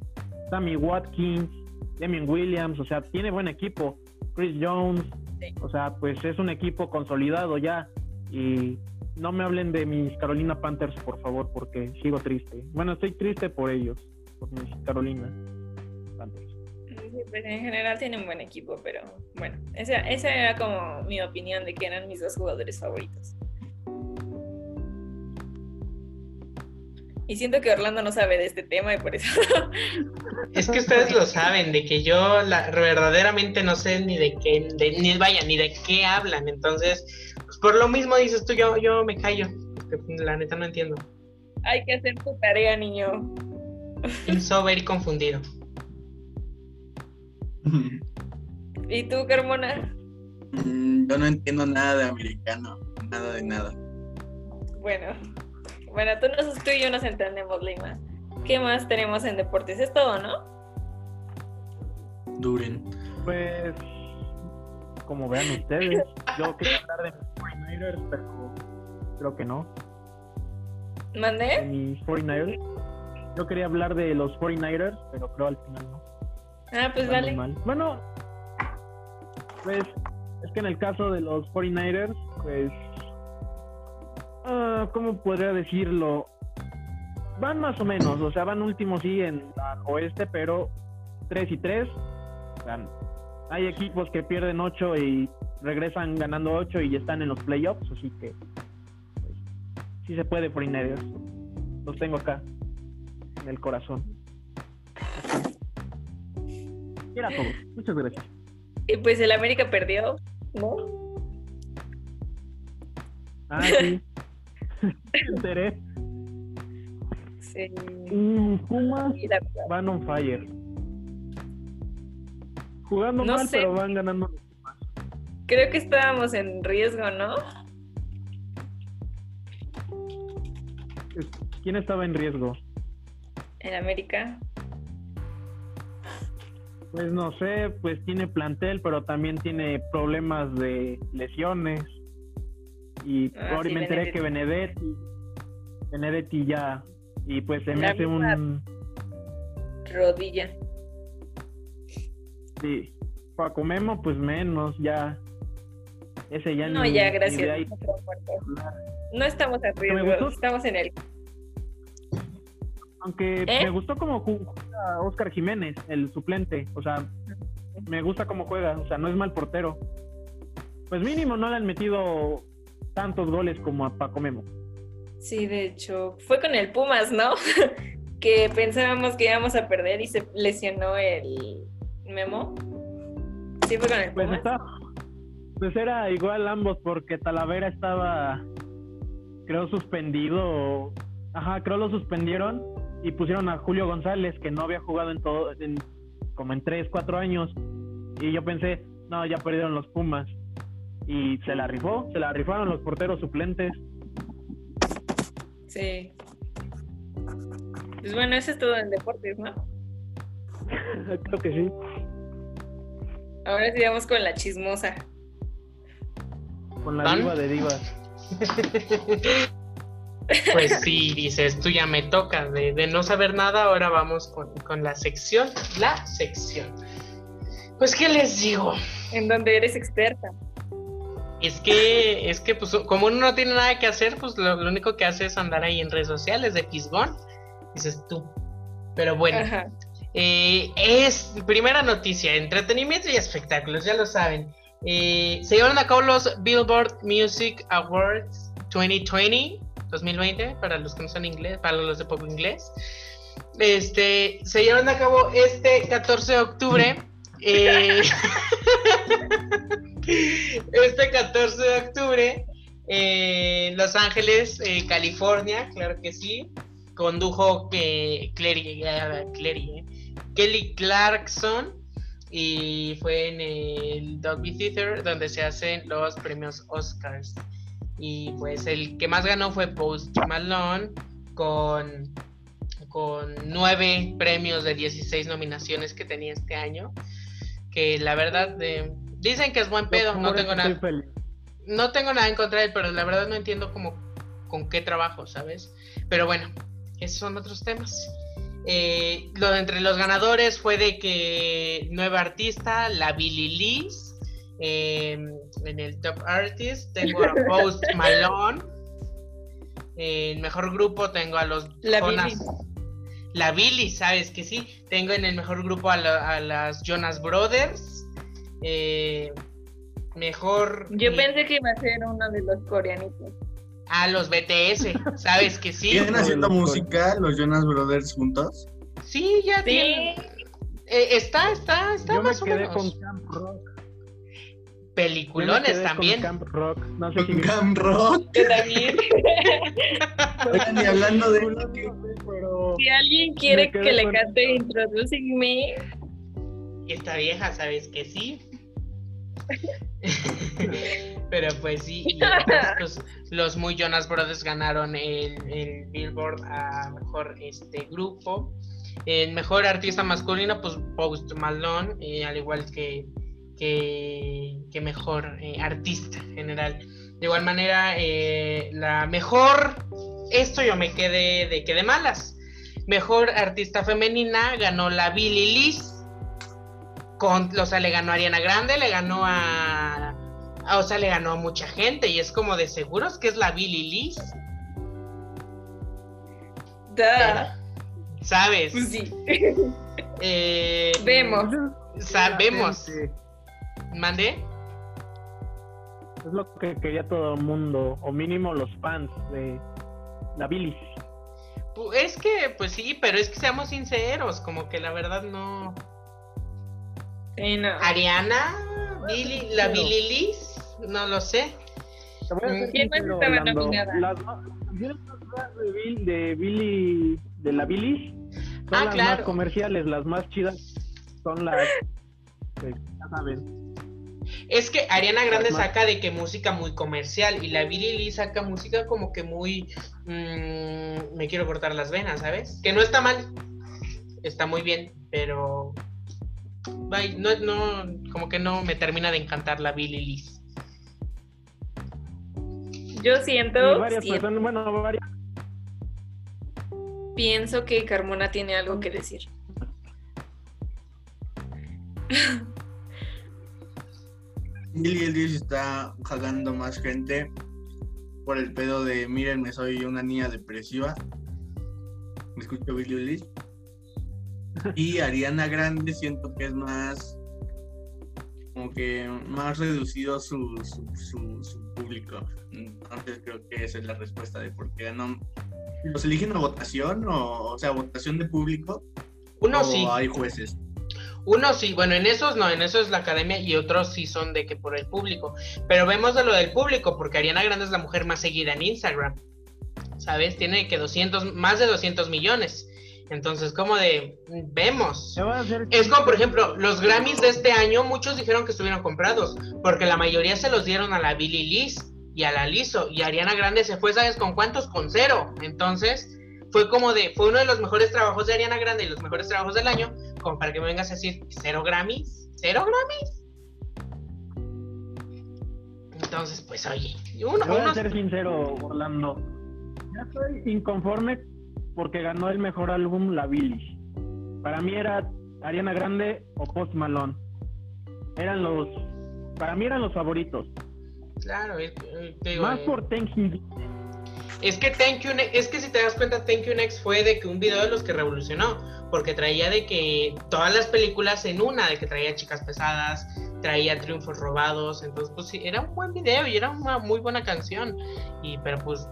Sammy Watkins, Damien Williams, o sea, tiene buen equipo, Chris Jones, o sea, pues es un equipo consolidado ya y no me hablen de mis Carolina Panthers, por favor, porque sigo triste. Bueno, estoy triste por ellos, por mis Carolina Panthers. Pues en general tienen buen equipo, pero bueno, esa, esa era como mi opinión de que eran mis dos jugadores favoritos. Y siento que Orlando no sabe de este tema y por eso. Es que ustedes lo saben, de que yo la, verdaderamente no sé ni de qué, ni vaya, ni de qué hablan. Entonces, pues por lo mismo dices tú, yo, yo me callo. Porque la neta no entiendo. Hay que hacer tu tarea, niño. Insober y confundido. ¿Y tú, Carmona? Mm, yo no entiendo nada de americano, nada de nada. Bueno, bueno, tú, tú y yo nos entendemos, Lima. ¿Qué más tenemos en deportes? Es todo, ¿no? Duren. Pues, como vean ustedes, yo quería hablar de mis 49ers, pero creo que no. ¿Mandé? De mis 49ers. Yo quería hablar de los 49ers, pero creo al final no. Ah, pues vale. Bueno, pues es que en el caso de los 49ers, pues uh, ¿cómo podría decirlo? Van más o menos, o sea, van últimos sí en la oeste, pero 3 y 3. Hay equipos que pierden 8 y regresan ganando 8 y están en los playoffs, así que pues, sí se puede por. Los tengo acá, en el corazón. Era todo. Muchas gracias. Y pues el América perdió, ¿no? Ah, sí. enteré. Sí. Mm, Pumas van on fire. Jugando mal, pero van ganando Creo que estábamos en riesgo, ¿no? ¿Quién estaba en riesgo? En América. Pues no sé, pues tiene plantel, pero también tiene problemas de lesiones. Y ah, ahora me enteré que Benedetti, Benedetti ya, y pues se me hace un... Rodilla. Sí, Paco Memo pues menos, ya. Ese ya no. ya, gracias. No estamos riesgo, estamos en el... Aunque ¿Eh? me gustó como juega Oscar Jiménez, el suplente, o sea, me gusta cómo juega, o sea, no es mal portero. Pues mínimo no le han metido tantos goles como a Paco Memo. Sí, de hecho, fue con el Pumas, ¿no? que pensábamos que íbamos a perder y se lesionó el Memo. Sí, fue con el pues. Pues, era igual ambos porque Talavera estaba, creo, suspendido. Ajá, creo lo suspendieron y pusieron a Julio González que no había jugado en todo, en, como en 3, 4 años. Y yo pensé, no, ya perdieron los Pumas y se la rifó, se la rifaron los porteros suplentes. Sí. Pues bueno, eso es todo en deportes, ¿no? Creo que sí. Ahora sí vamos con la chismosa. Con la diva de divas. Pues sí, dices, tú ya me toca de, no saber nada, ahora vamos con, con la sección, la sección. Pues, ¿qué les digo? En donde eres experta. Es que, es que, pues, como uno no tiene nada que hacer, pues lo, único que hace es andar ahí en redes sociales de Pisgón. Dices tú. Pero bueno. Eh, es primera noticia, entretenimiento y espectáculos, ya lo saben. Eh, se llevaron a cabo los Billboard Music Awards 2020, 2020, para los que no son inglés, para los de poco inglés. Este, se llevaron a cabo este 14 de octubre. Eh, este 14 de octubre en Los Ángeles, California, claro que sí. Condujo que Clary, Clary, Kelly Clarkson y fue en el Dolby Theater donde se hacen los premios Oscars. Y pues el que más ganó fue Post Malone con, con nueve premios de 16 nominaciones que tenía este año. Que la verdad dicen que es buen pedo, no tengo nada. No tengo nada en contra de él, pero la verdad no entiendo como con qué trabajo, ¿sabes? Pero bueno, esos son otros temas. Eh, lo de entre los ganadores fue de que nueva artista, la Billy Liz. Em, en el Top Artist tengo a Post Malone. En mejor grupo tengo a los la Jonas. La Billy, sabes que sí. Tengo en el mejor grupo a, las Jonas Brothers. Eh, mejor. Yo pensé que iba a ser uno de los coreanitos. A los BTS, ¿sabes que sí? ¿Vienen haciendo música los Jonas Brothers juntos? Sí, ya tiene. Eh, está, está, está Yo más me quedé con Camp Rock. Peliculones también. Con Camp Rock. No sé Camp Rock. Yo también. Oigan, y hablando de Si alguien quiere que le cante Introducing Me. Esta vieja, ¿sabes que sí? Pero pues sí, pues, los muy Jonas Brothers ganaron el, Billboard a mejor este grupo. El mejor artista masculino, pues Post Malone, eh, al igual que, que, mejor eh, artista general. De igual manera, eh, la mejor, esto yo me quedé de que de malas. Mejor artista femenina ganó la Billie Liz o sea, le ganó a Ariana Grande, le ganó a, o sea, le ganó a mucha gente y es como de seguros que es la Billy Liz. ¿Sabes? Pues sí. Eh, Vemos. Sabemos. ¿Mande? Es lo que quería todo el mundo, o mínimo los fans de la Billy. Es que, pues sí, pero es que seamos sinceros, como que la verdad no. Ariana, Billy, la Billy Liz, no lo sé. ¿Quién más estaba nominada? Las de, de Billy, de la Billy, son ah, las más comerciales, las más chidas, son las ya saben. Es que Ariana Grande saca de que música muy comercial y la Billy Lee saca música como que muy... Mmm, me quiero cortar las venas, ¿sabes? Que no está mal, está muy bien, pero no, no, como que no me termina de encantar la Billy Liz. Yo siento. bueno, Pienso que Carmona tiene algo que decir. Billy Liz está jalando más gente por el pedo de mírenme, soy una niña depresiva. ¿Me escucho Billy Liz? Y Ariana Grande siento que es más como que más reducido su, su, público. Entonces creo que esa es la respuesta de por qué no. ¿Los eligen a votación o, o sea, votación de público? Uno o sí. hay jueces? Uno sí, bueno, en esos no, en eso es la academia y otros sí son de que por el público. Pero vemos de lo del público, porque Ariana Grande es la mujer más seguida en Instagram. ¿Sabes? Tiene que 200, más de 200 millones. Entonces, como de, vemos. Es como, por ejemplo, los Grammys de este año, muchos dijeron que estuvieron comprados, porque la mayoría se los dieron a la Billy Liz y a la Lizo, y Ariana Grande se fue, ¿sabes con cuántos? Con cero. Entonces, fue como de, fue uno de los mejores trabajos de Ariana Grande y los mejores trabajos del año, como para que me vengas a decir, ¿cero Grammys? ¿Cero Grammys? Entonces, pues oye, uno, Voy a ser sincero, Orlando. Ya estoy inconforme porque ganó el mejor álbum La Billy. Para mí era Ariana Grande o Post Malone. eran los, para mí eran los favoritos. Claro, es, eh, Más eh, por Thank You. Es que Thank You es que si te das cuenta, Thank You Next fue de que un video de los que revolucionó, porque traía de que todas las películas en una, de que traía chicas pesadas, traía triunfos robados, entonces pues sí, era un buen video y era una muy buena canción, y pero pues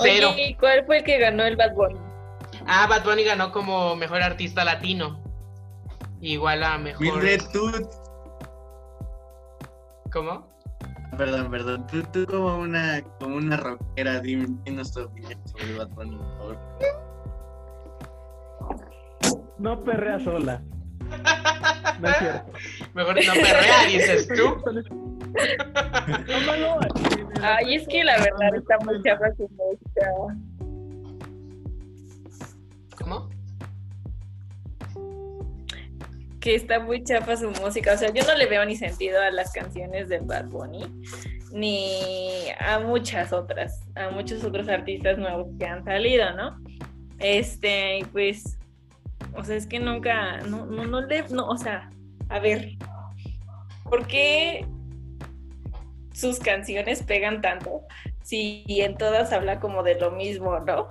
cero. Oye, ¿y cuál fue el que ganó el Bad Bunny? Ah, Bad Bunny ganó como mejor artista latino, igual a mejor. Mildred, tú, ¿Cómo? perdón, perdón, tú, tú como una, como una rockera, dime, dinos tu opinión sobre Bad Bunny, por favor. No perrea sola. No es cierto. Mejor no perrea, dices tú. Ay, es que la verdad está muy chafa su música. ¿Cómo? Que está muy chafa su música. O sea, yo no le veo ni sentido a las canciones de Bad Bunny, ni a muchas otras, a muchos otros artistas nuevos que han salido, ¿no? Este, pues, o sea, es que nunca, no, no, no le, no, o sea, a ver, ¿por qué sus canciones pegan tanto si en todas habla como de lo mismo, ¿no?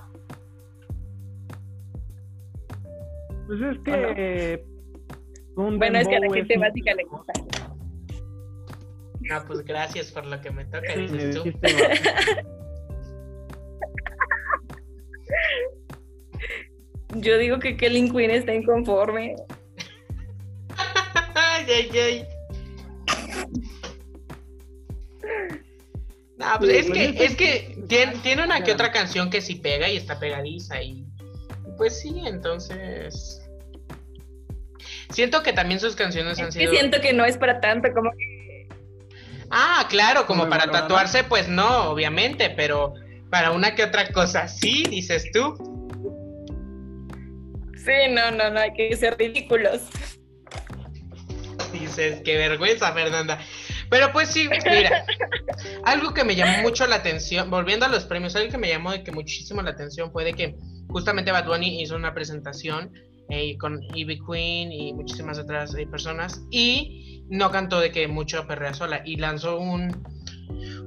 Pues es que. un Bueno, es que a la gente básica le gusta. Ah, pues gracias por lo que me toca, Sí, dices tú. Yo digo que Kelly Quinn está inconforme. Ay, ay, ay. No, pues Sí, es pues que, es que- es que tiene, tiene una que otra canción que sí pega y está pegadiza y pues sí, entonces siento que también sus canciones han que sido siento que no es para tanto, como que Ah, claro, como para tatuarse pues no, obviamente, pero para una que otra cosa sí, dices tú. sí, no, no, no, hay que ser ridículos. Dices, qué vergüenza, Fernanda. Pero pues sí, mira, algo que me llamó mucho la atención, volviendo a los premios, algo que me llamó de que muchísimo la atención fue de que justamente Bad Bunny hizo una presentación eh, con Ivy Queen y muchísimas otras eh, personas y no cantó de que mucho perrea sola y lanzó un,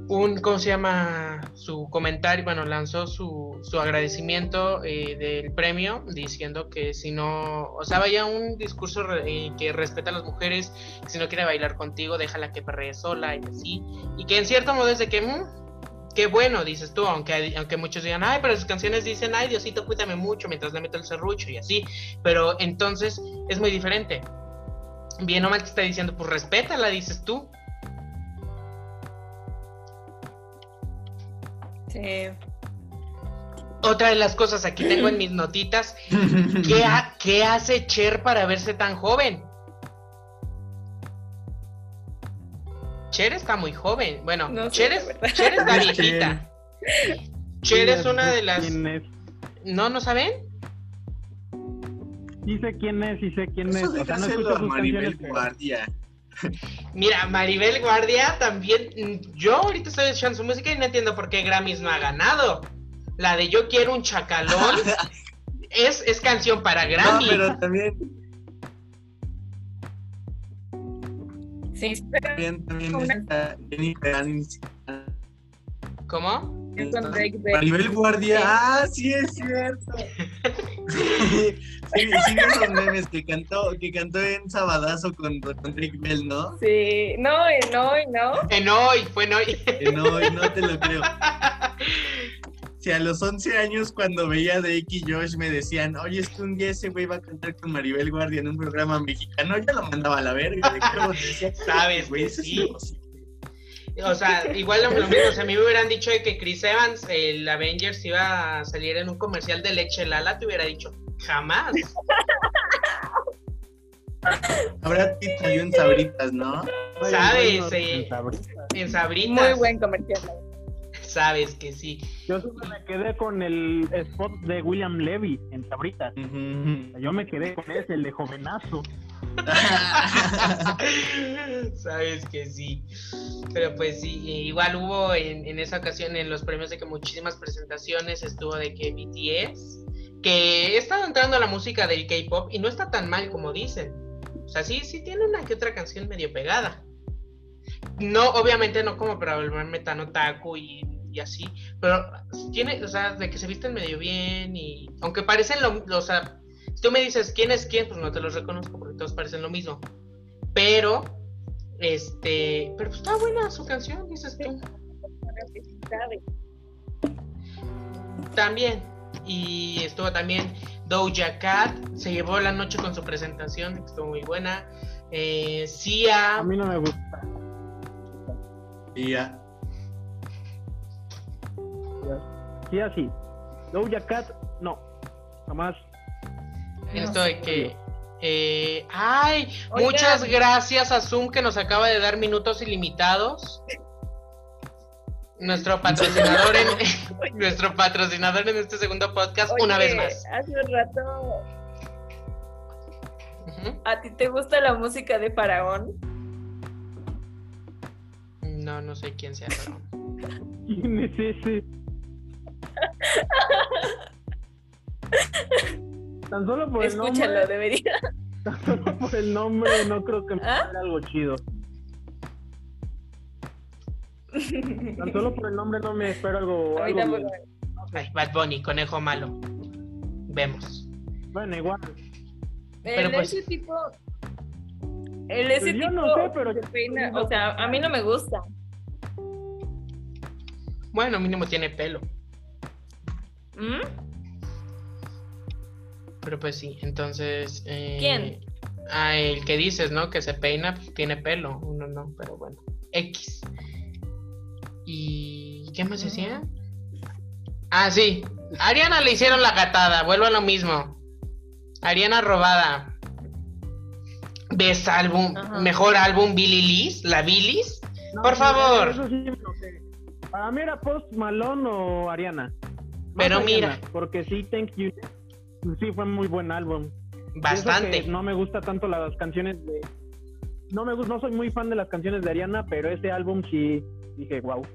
un ¿cómo se llama? Su comentario, bueno, lanzó su, su agradecimiento eh, del premio diciendo que si no, o sea, vaya un discurso eh, que respeta a las mujeres si no quiere bailar contigo, déjala que perree sola y así. Y que en cierto modo es de que, mm, qué bueno, dices tú, aunque, aunque muchos digan, ay, pero sus canciones dicen, ay, Diosito, cuídame mucho mientras le meto el serrucho y así. Pero entonces es muy diferente. Bien o mal te está diciendo, pues respétala, dices tú. Sí. Otra de las cosas aquí tengo en mis notitas, ¿qué, ha- qué hace Cher para verse tan joven? Cher está muy joven. Bueno, No Cher, la es. Cher está Es Cher. viejita. Cher es una de las... ¿Quién es? ¿No, no saben? Sí sé quién es, sí sé quién es. Eso O sea, no escucho sus Maribel canciones. pero- Guardia. Mira, Maribel Guardia también. mm, Yo ahorita estoy escuchando su música y no entiendo por qué Grammys no ha ganado. La de Yo quiero un chacalón es, es canción para No, Grammy. pero también, Sí, pero también, también Una- está Jennifer Aniston. ¿Cómo? Maribel Guardia, Sí. ah, sí es cierto. sí, sí, sí, esos memes que cantó, que cantó en Sabadazo con, con Drake Bell, ¿no? Sí, no, y no, y no. En hoy, fue en hoy. Que no, no te lo creo. Si a los 11 años cuando veía a Drake y Josh me decían, oye, es que un día ese güey va a cantar con Maribel Guardia en un programa mexicano, yo lo mandaba a la verga. de cómo decía, Sabes güey, es sí. O sea, igual lo, lo mismo. O sea, a mí me hubieran dicho de que Chris Evans, el Avengers, iba a salir en un comercial de leche Lala, te hubiera dicho, jamás. Ahora Pitt salió en Sabritas, ¿no? ¿Sabes? Bueno, Eh, sabritas. En Sabritas. Muy buen comercial. Sabes que sí. Yo solo me quedé con el spot de William Levy en Sabritas. Ujú. Yo me quedé con ese, el de jovenazo. Sabes que sí. Pero pues sí, igual hubo en, en esa ocasión en los premios de que muchísimas presentaciones estuvo de que BTS, que he estado entrando a la música del K-pop y no está tan mal como dicen. O sea, sí, sí tiene una que otra canción medio pegada. No, obviamente no como para volverme tan otaku y, y así, pero tiene, o sea, de que se visten medio bien y aunque parecen lo, o sea, si tú me dices quién es quién, pues no te los reconozco porque todos parecen lo mismo. Pero, este, pero pues está buena su canción, dices tú. También, y estuvo también Doja Cat, se llevó la noche con su presentación, estuvo muy buena. Eh, Sia. A mí no me gusta. Sia. Sia sí. Doja Cat, no. Jamás. Esto de que. Eh, ay, muchas gracias a Zoom que nos acaba de dar minutos ilimitados. Nuestro patrocinador en nuestro patrocinador en este segundo podcast una vez más. Hace un rato. ¿A ti te gusta la música de Faraón? No, no sé quién sea Faraón. ¿Quién es ese? Tan solo por el nombre. Debería. Tan solo por el nombre, no creo que me ¿Ah? algo chido. Tan solo por el nombre no me espero algo. Algo tampoco. bien. Ay, Bad Bunny, conejo malo. Vemos. Bueno, igual. Pero El pues- ese tipo. El ese Pues yo tipo no sé, pero- se peina, o sea, a mí no me gusta. Bueno, mínimo tiene pelo. ¿Mm? Pero pues sí, entonces. eh, ¿Quién? Ah, el que dices, ¿no? Que se peina, pues tiene pelo. Uno no, pero bueno. X. ¿Y qué más decía? Ah, sí. A Ariana le hicieron la gatada. Vuelvo a lo mismo. Ariana robada. ¿Ves álbum? Ajá. Mejor álbum Billy Liz? ¿La Billis? No, Por favor. Eso sí me enojé. Para mí era Post Malone o Ariana. Pero mira. Porque sí, Thank You. Sí, fue muy buen álbum. Bastante. no me gusta tanto las canciones de. No me gusta, no soy muy fan de las canciones de Ariana, pero ese álbum sí dije, wow.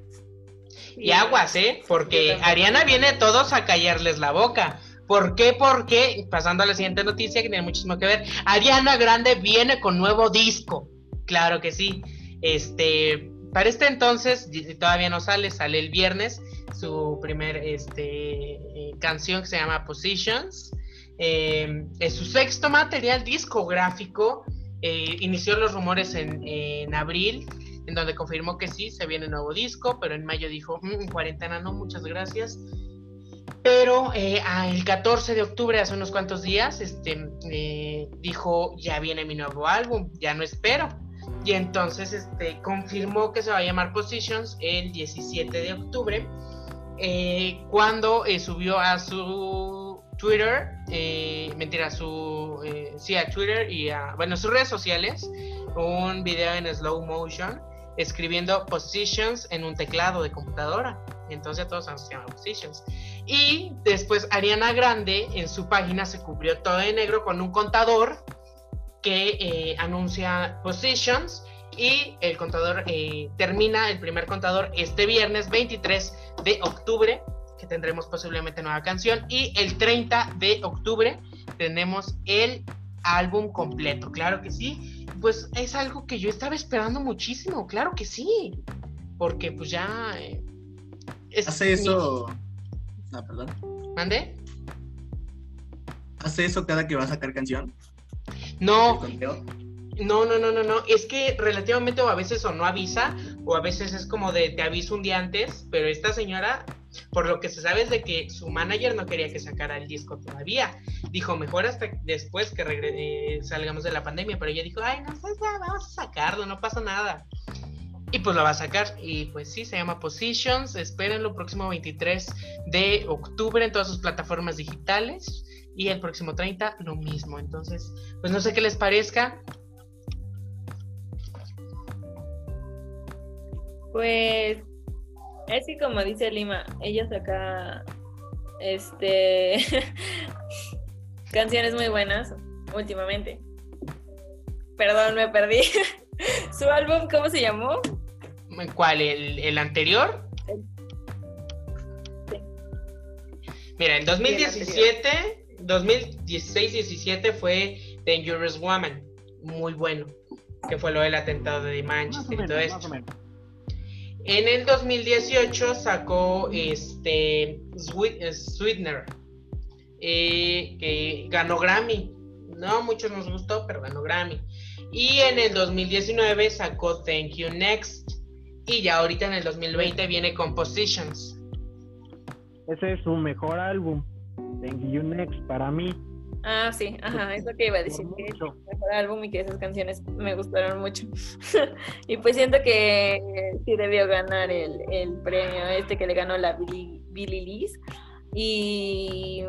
Y aguas, ¿eh? Porque. Ariana viene todos a callarles la boca. ¿Por qué? Porque, pasando a la siguiente noticia que tiene muchísimo que ver, Ariana Grande viene con nuevo disco. Claro que sí. Este, para este entonces, todavía no sale, sale el viernes, su primer este, eh, canción que se llama Positions. Eh, es su sexto material discográfico. Eh, inició los rumores en, en abril en donde confirmó que sí, se viene nuevo disco, pero en mayo dijo, "Mm, en cuarentena no, muchas gracias. Pero el 14 de octubre, hace unos cuantos días, este, dijo, ya viene mi nuevo álbum, ya no espero. Y entonces este, confirmó que se va a llamar Positions el 17 de octubre, eh, cuando eh, subió a su Twitter, eh, mentira, su, eh, sí, a Twitter y a, bueno, sus redes sociales, un video en slow motion escribiendo positions en un teclado de computadora. Entonces todos se llama positions. Y después Ariana Grande en su página se cubrió todo de negro con un contador que eh, anuncia positions y el contador eh, termina el primer contador este viernes 23 de octubre que tendremos posiblemente nueva canción y el 30 de octubre tenemos el álbum completo, claro que sí. Pues es algo que yo estaba esperando muchísimo, claro que sí. Porque pues ya... eh, es Hace mi- eso. Ah, perdón. ¿Mande? Hace eso cada que va a sacar canción. No. No, no, no, no, no. Es que relativamente o a veces o no avisa, o a veces es como de te aviso un día antes, pero esta señora, por lo que se sabe es de que su manager no quería que sacara el disco todavía. Dijo, mejor hasta después que eh, salgamos de la pandemia, pero ella dijo, ay, no, ya vamos a sacarlo, no pasa nada. Y pues lo va a sacar. Y pues sí, se llama Positions. Espérenlo próximo 23 de octubre en todas sus plataformas digitales. Y el próximo 30 lo mismo. Entonces, pues no sé qué les parezca. Pues es que como dice Lima, ella saca este canciones muy buenas últimamente. Perdón, me perdí. Su álbum, ¿cómo se llamó? ¿Cuál? ¿El, el anterior? Sí. Mira, en 2017, 2016-17 fue Dangerous Woman. muy bueno, que fue lo del atentado de Manchester y todo esto. En el 2018 sacó este Sweetener, eh, que ganó Grammy. No, muchos nos gustó, pero ganó Grammy. Y en el 2019 sacó Thank You Next. Y ya ahorita en el 2020 viene Compositions. Ese es su mejor álbum. Thank You Next para mí. Ah, sí, ajá, es lo que iba a decir, que es el mejor álbum y que esas canciones me gustaron mucho. y pues siento que sí debió ganar el, el premio este que le ganó la Billy, Billy Liz. Y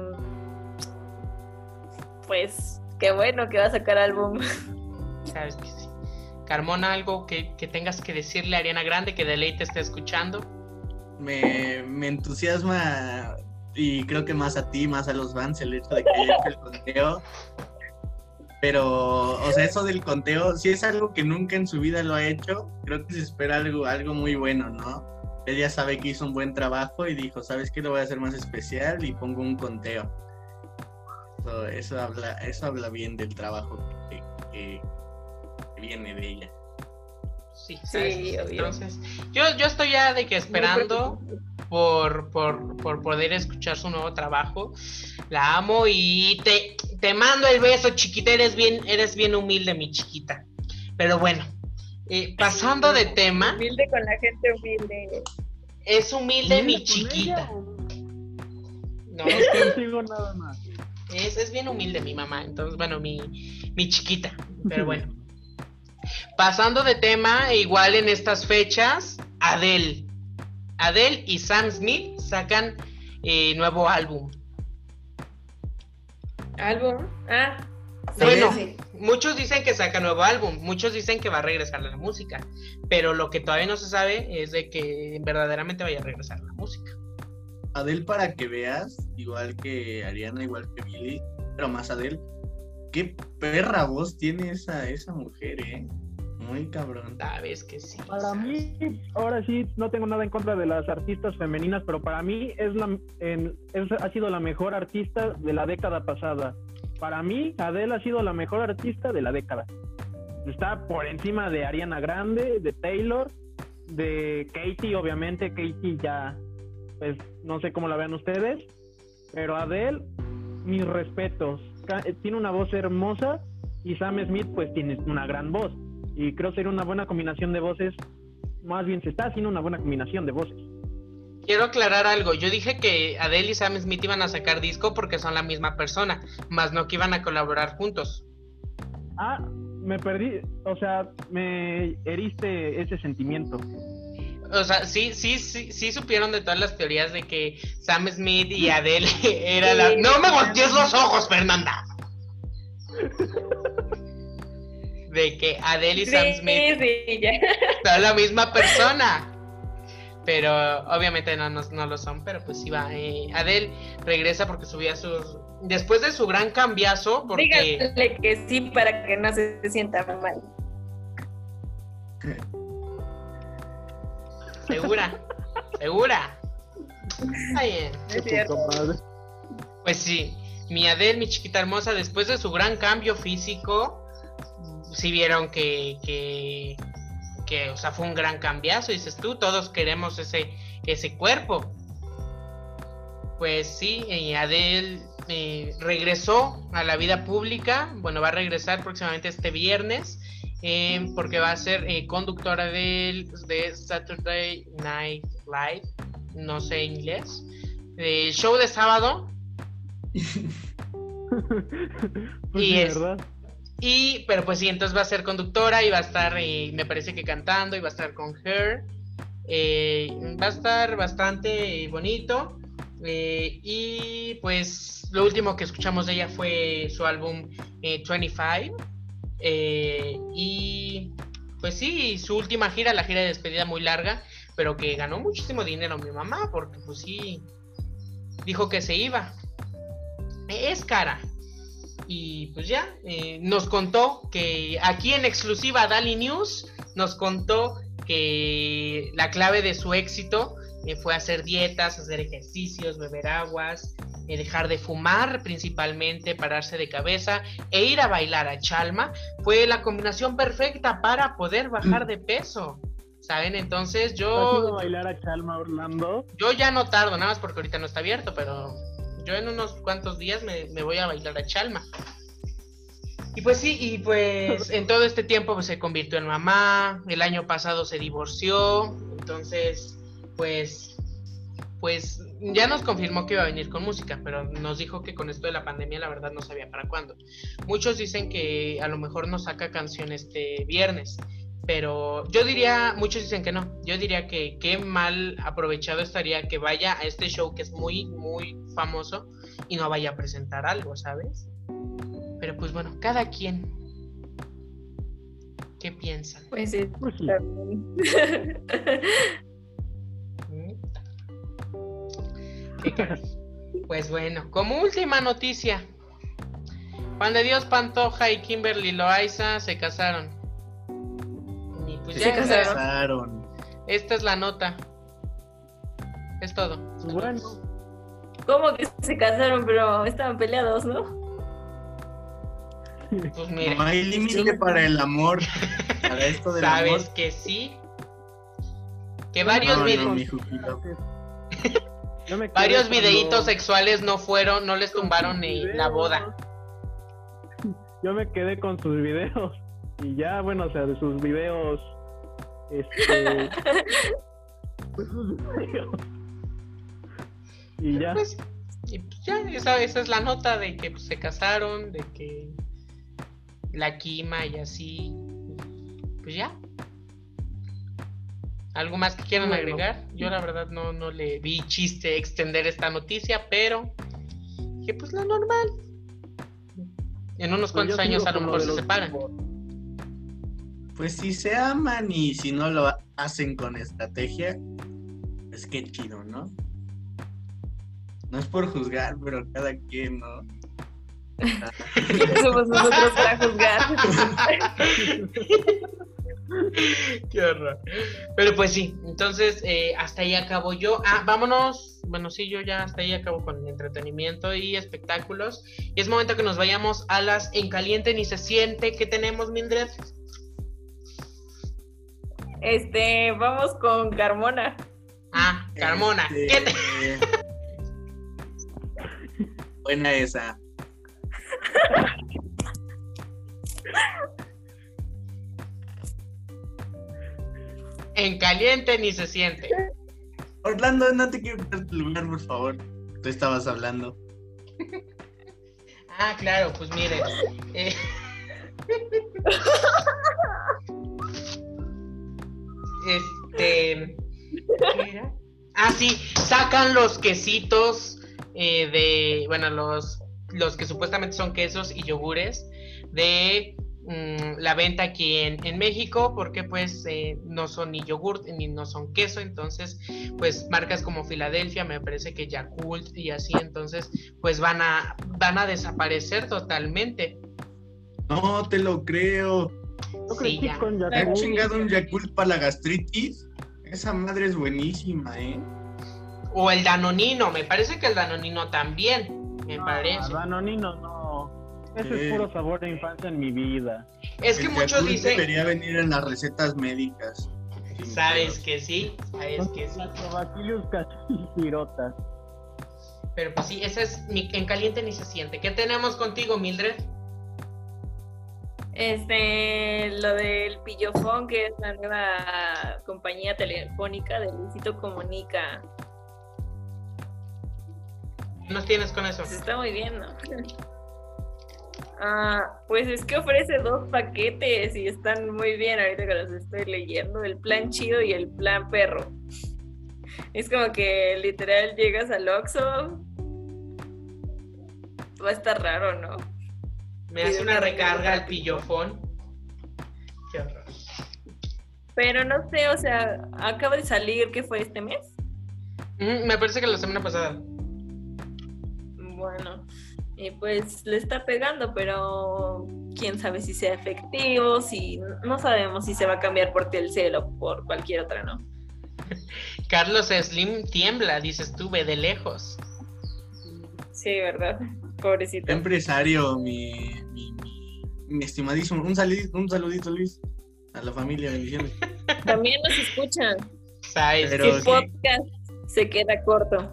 pues qué bueno que va a sacar álbum. Sabes que sí. Carmona, algo que, que tengas que decirle a Ariana Grande que Deleite esté escuchando. Me, me entusiasma y creo que más a ti, más a los fans, el hecho de que haya hecho el conteo. Pero, o sea, eso del conteo, si es algo que nunca en su vida lo ha hecho, creo que se espera algo, algo muy bueno, ¿no? Él ya sabe que hizo un buen trabajo y dijo, ¿sabes qué? Lo voy a hacer más especial y pongo un conteo. eso, habla, eso habla bien del trabajo que, viene de ella. Sí, sí Entonces, yo, yo estoy ya de que esperando por, por, por, poder escuchar su nuevo trabajo. La amo y te, te mando el beso, chiquita. Eres bien, eres bien humilde, mi chiquita. Pero bueno, eh, pasando de tema. Humilde con la gente humilde. Es humilde, mi chiquita. No, consigo nada más. Es, es, bien humilde mi mamá, entonces, bueno, mi, mi chiquita, pero bueno. Pasando de tema, igual en estas fechas, Adele. Adele y Sam Smith sacan eh, nuevo álbum. ¿Álbum? Ah. bueno, muchos dicen que saca nuevo álbum, muchos dicen que va a regresar a la música, pero lo que todavía no se sabe es de que verdaderamente vaya a regresar a la música. Adele para que veas, igual que Ariana, igual que Billy, pero más Adele, qué perra voz tiene esa, esa mujer, ¿eh? Muy cabrón. Sabes que sí. Para mí, ahora sí, no tengo nada en contra de las artistas femeninas, pero para mí es la, ha sido la mejor artista de la década pasada. Para mí, Adele ha sido la mejor artista de la década. Está por encima de Ariana Grande, de Taylor, de Katie, obviamente. Katie ya, pues no sé cómo la vean ustedes, pero Adele, mis respetos. Tiene una voz hermosa y Sam Smith, pues tiene una gran voz y creo ser una buena combinación de voces. Más bien se está haciendo una buena combinación de voces. Quiero aclarar algo. Yo dije que Adele y Sam Smith iban a sacar disco porque son la misma persona, más no que iban a colaborar juntos. Ah, me perdí. O sea, me heriste ese sentimiento. O sea, sí, sí, sí, sí supieron de todas las teorías de que Sam Smith y Adele era la. No me voltees los ojos, Fernanda. de que Adele y Sam Smith son la misma persona. Pero obviamente no, no, lo son, pero pues sí va. Eh, Adele regresa porque subía sus... Después de su gran cambiazo, porque... Dígale que sí para que no se sienta mal. Segura, segura. Ay, Pues sí, mi Adele, mi chiquita hermosa, después de su gran cambio físico, si vieron que, que, o sea, fue un gran cambiazo, dices tú, todos queremos ese, ese cuerpo. Pues sí, y Adele eh, regresó a la vida pública, bueno, va a regresar próximamente este viernes, eh, porque va a ser eh, conductora de, de Saturday Night Live, no sé inglés, el show de sábado. pues y es, ¿verdad? Y, pero pues sí, entonces va a ser conductora y va a estar, eh, me parece que cantando y va a estar con Her. Eh, va a estar bastante bonito. Eh, y pues lo último que escuchamos de ella fue su álbum 25. y pues sí, su última gira, la gira de despedida muy larga, pero que ganó muchísimo dinero mi mamá, porque pues sí, dijo que se iba. Es cara, y pues ya, eh, nos contó que aquí en exclusiva Dali News nos contó que la clave de su éxito eh, fue hacer dietas, hacer ejercicios, beber aguas eh, dejar de fumar principalmente, pararse de cabeza e ir a bailar a Chalma, fue la combinación perfecta para poder bajar de peso. ¿Saben? Entonces yo... bailar a Chalma, Orlando? Yo ya no tardo, nada más porque ahorita no está abierto, pero yo en unos cuantos días me, me voy a bailar a Chalma. Y pues sí, y pues en todo este tiempo pues, se convirtió en mamá, el año pasado se divorció, entonces pues pues ya nos confirmó que iba a venir con música, pero nos dijo que con esto de la pandemia la verdad no sabía para cuándo. Muchos dicen que a lo mejor nos saca canción este viernes, pero yo diría, muchos dicen que no, yo diría que qué mal aprovechado estaría que vaya a este show que es muy, muy famoso y no vaya a presentar algo, ¿sabes? Pero pues bueno, cada quien. ¿Qué piensa? Pues sí. Pues. Pues bueno, como última noticia. Juan de Dios Pantoja y Kimberly Loaiza se casaron. Pues Se ya, casaron. Casaron. esta es la nota. Es todo. Bueno, ¿Cómo que se casaron, pero estaban peleados, no? Pues mire, No hay límite para el amor. Para esto del amor. sabes que sí. Que varios, No, vide- no, mi Jujito. yo me quedé varios cuando- videitos sexuales no fueron, no les tumbaron ni videos. la boda. Yo me quedé con sus videos. Y ya, bueno, o sea, de sus videos. Este. Y ya. Pues, y pues ya, esa, esa es la nota de que pues, se casaron, de que la quima y así. Pues ya. ¿Algo más que quieran agregar? Yo la verdad no, no le vi chiste extender esta noticia, pero que pues lo normal. En unos Pues cuantos años a lo mejor se separan. Pues si se aman y si no lo hacen con estrategia, pues qué chido, ¿no? No es por juzgar, pero cada quien, ¿no? Ah, ¿Quiénes somos nosotros para juzgar? Qué horror. Pero pues sí, entonces eh, hasta ahí acabo yo. Ah, vámonos. Bueno, sí, yo ya hasta ahí acabo con el entretenimiento y espectáculos. Y es momento que nos vayamos a las En Caliente ni se siente que tenemos, Mildred. Este, vamos con Carmona. Ah, Carmona. este, ¿qué te- Buena esa. En Caliente ni se siente. Orlando, no te quiero quitar tu lugar, por favor. Tú estabas hablando. Ah, claro, pues miren. eh, Este. ¿qué era? Ah, sí, sacan los quesitos eh, de. Bueno, los, los que supuestamente son quesos y yogures de mm, la venta aquí en, en México, porque pues eh, no son ni yogurt ni no son queso, entonces pues marcas como Filadelfia, me parece que Yakult y así, entonces pues van a, van a desaparecer totalmente. No te lo creo. Yo Sí, crecí ya. con ¿Te Yakult. han chingado un Yakult para la gastritis? Esa madre es buenísima, ¿eh? O el Danonino, me parece que el Danonino también, me No, parece. Danonino, no. Ese Sí. es puro sabor de infancia en mi vida. Es que El muchos Yakult dicen, Debería venir en las recetas médicas. Sabes que sí, sabes que sí. Pero pues sí, ese es mi, en caliente ni se siente. ¿Qué tenemos contigo, Mildred? Este, lo del Pillofón, que es la nueva compañía telefónica de Luisito Comunica. ¿Qué nos tienes con eso? Pues está muy bien, ¿no? Ah, pues es que ofrece dos paquetes y están muy bien ahorita que los estoy leyendo, el plan chido y el plan perro. Es como que literal llegas al Oxxo. Va a estar raro, ¿no? Me hace una recarga al pillofón. Qué horror. Pero no sé, o sea, acaba de salir, ¿qué fue este mes? Mm, me parece que la semana pasada. Bueno, y pues le está pegando, pero quién sabe si sea efectivo, si no sabemos si se va a cambiar por Telcel o por cualquier otra, ¿no? Carlos Slim tiembla, dices tú, ve de lejos. Sí, ¿verdad? Pobrecito. Empresario, mi, mi, mi, mi estimadísimo. Un, saludito, un saludito, Luis. A la familia, bendiciones. También nos escuchan. ¿Sabes? Pero sí. podcast se queda corto.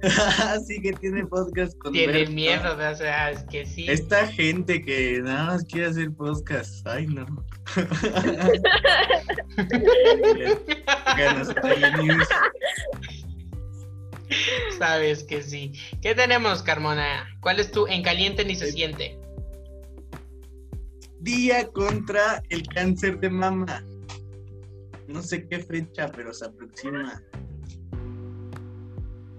sí que tiene podcast con Tiene miedo, o sea, es que sí. Esta gente que nada más quiere hacer podcast. Ay, no. Ganas news. Sabes que sí. ¿Qué tenemos, Carmona? ¿Cuál es tu en caliente ni se siente? Día contra el cáncer de mama. No sé qué fecha, pero se aproxima.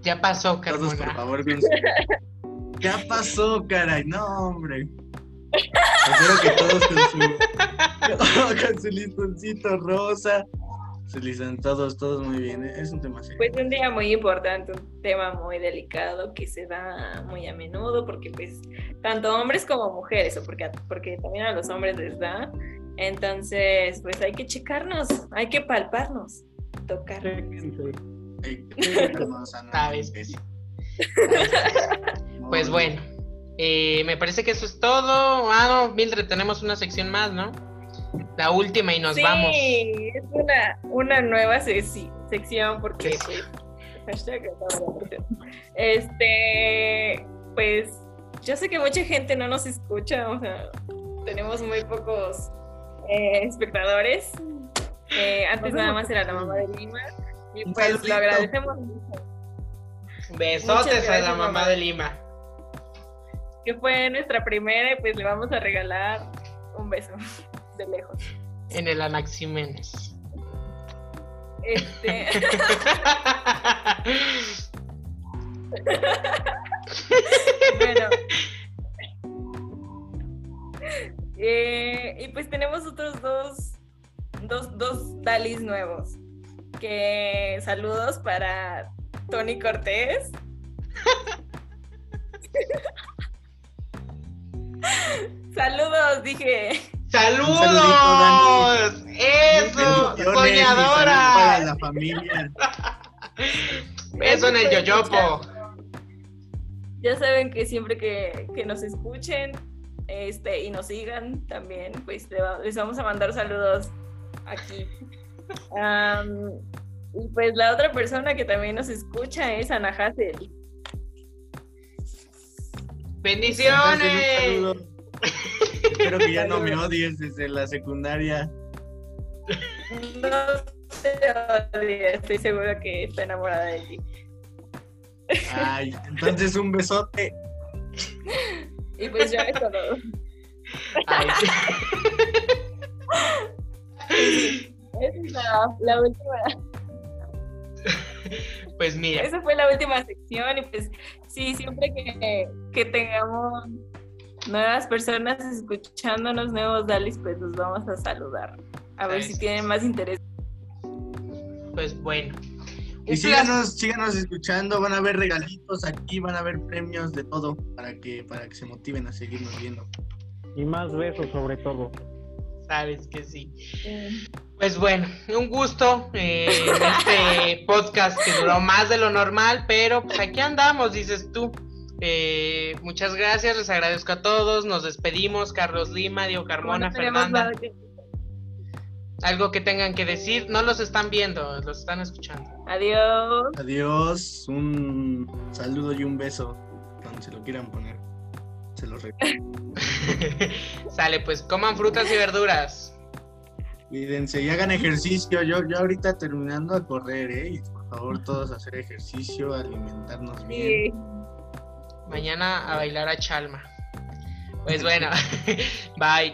Ya pasó, Todos, por Carmona. favor, su- Ya pasó, caray. No, hombre. Espero que todos con su, con su listoncito rosa. Se listan todos, todos muy bien. Es un tema serio. Pues un día muy importante, un tema muy delicado que se da muy a menudo porque pues tanto hombres como mujeres, o porque, porque también a los hombres les da. Entonces, pues hay que checarnos, hay que palparnos, tocar. Pues bueno, eh, me parece que eso es todo. Ah, no, Mildred, tenemos una sección más, ¿no? La última y nos sí, vamos. es una, una nueva sec- sección porque pues, este pues yo sé que mucha gente no nos escucha, o sea, tenemos muy pocos eh, espectadores. Eh, antes nada más era la mamá de Lima y pues saludito. lo agradecemos mucho. Besotes a la mamá. de Lima. Que fue nuestra primera y pues le vamos a regalar un beso de lejos. En el Anaximenes. Este, bueno. Eh, y pues tenemos otros dos, dos, dos Dalis nuevos. Que saludos para Tony Cortés. saludos, dije. ¡Saludos! ¡Eso! Salud para ¡Soñadora! la familia. Beso en el yoyopo. Ya saben que siempre que, que nos escuchen este, y nos sigan también, pues les vamos a mandar saludos aquí. Y pues la otra persona que también nos escucha es Ana Hassel. ¡Bendiciones! Espero que ya no me odies desde la secundaria. No te odio, estoy segura que está enamorada de ti. Ay, entonces un besote. Y pues ya es todo. Ay. Esa es la, la última. Pues mira, Esa fue la última sección y pues sí, siempre que, que tengamos nuevas personas escuchándonos, nuevos Dalis, pues los vamos a saludar. A ver si tienen más interés. pues bueno. Y síganos, síganos escuchando, van a haber regalitos aquí, van a haber premios de todo para que, para que se motiven a seguirnos viendo. Y más besos sobre todo. Sabes que sí. Pues bueno, un gusto eh, en este podcast que duró más de lo normal, pero pues aquí andamos, dices tú. Eh, muchas gracias, les agradezco a todos, nos despedimos, Carlos Lima, Diego Carmona, Fernanda. que- Algo que tengan que decir, no los están viendo, los están escuchando. Adiós. Adiós, un saludo y un beso, donde se lo quieran poner. Se los regalo. Sale, pues coman frutas y verduras. Cuídense y hagan ejercicio. Yo, yo ahorita terminando de correr, ¿eh? Y por favor todos hacer ejercicio, alimentarnos bien. Sí. Mañana a bailar a Chalma. Pues bueno, bye.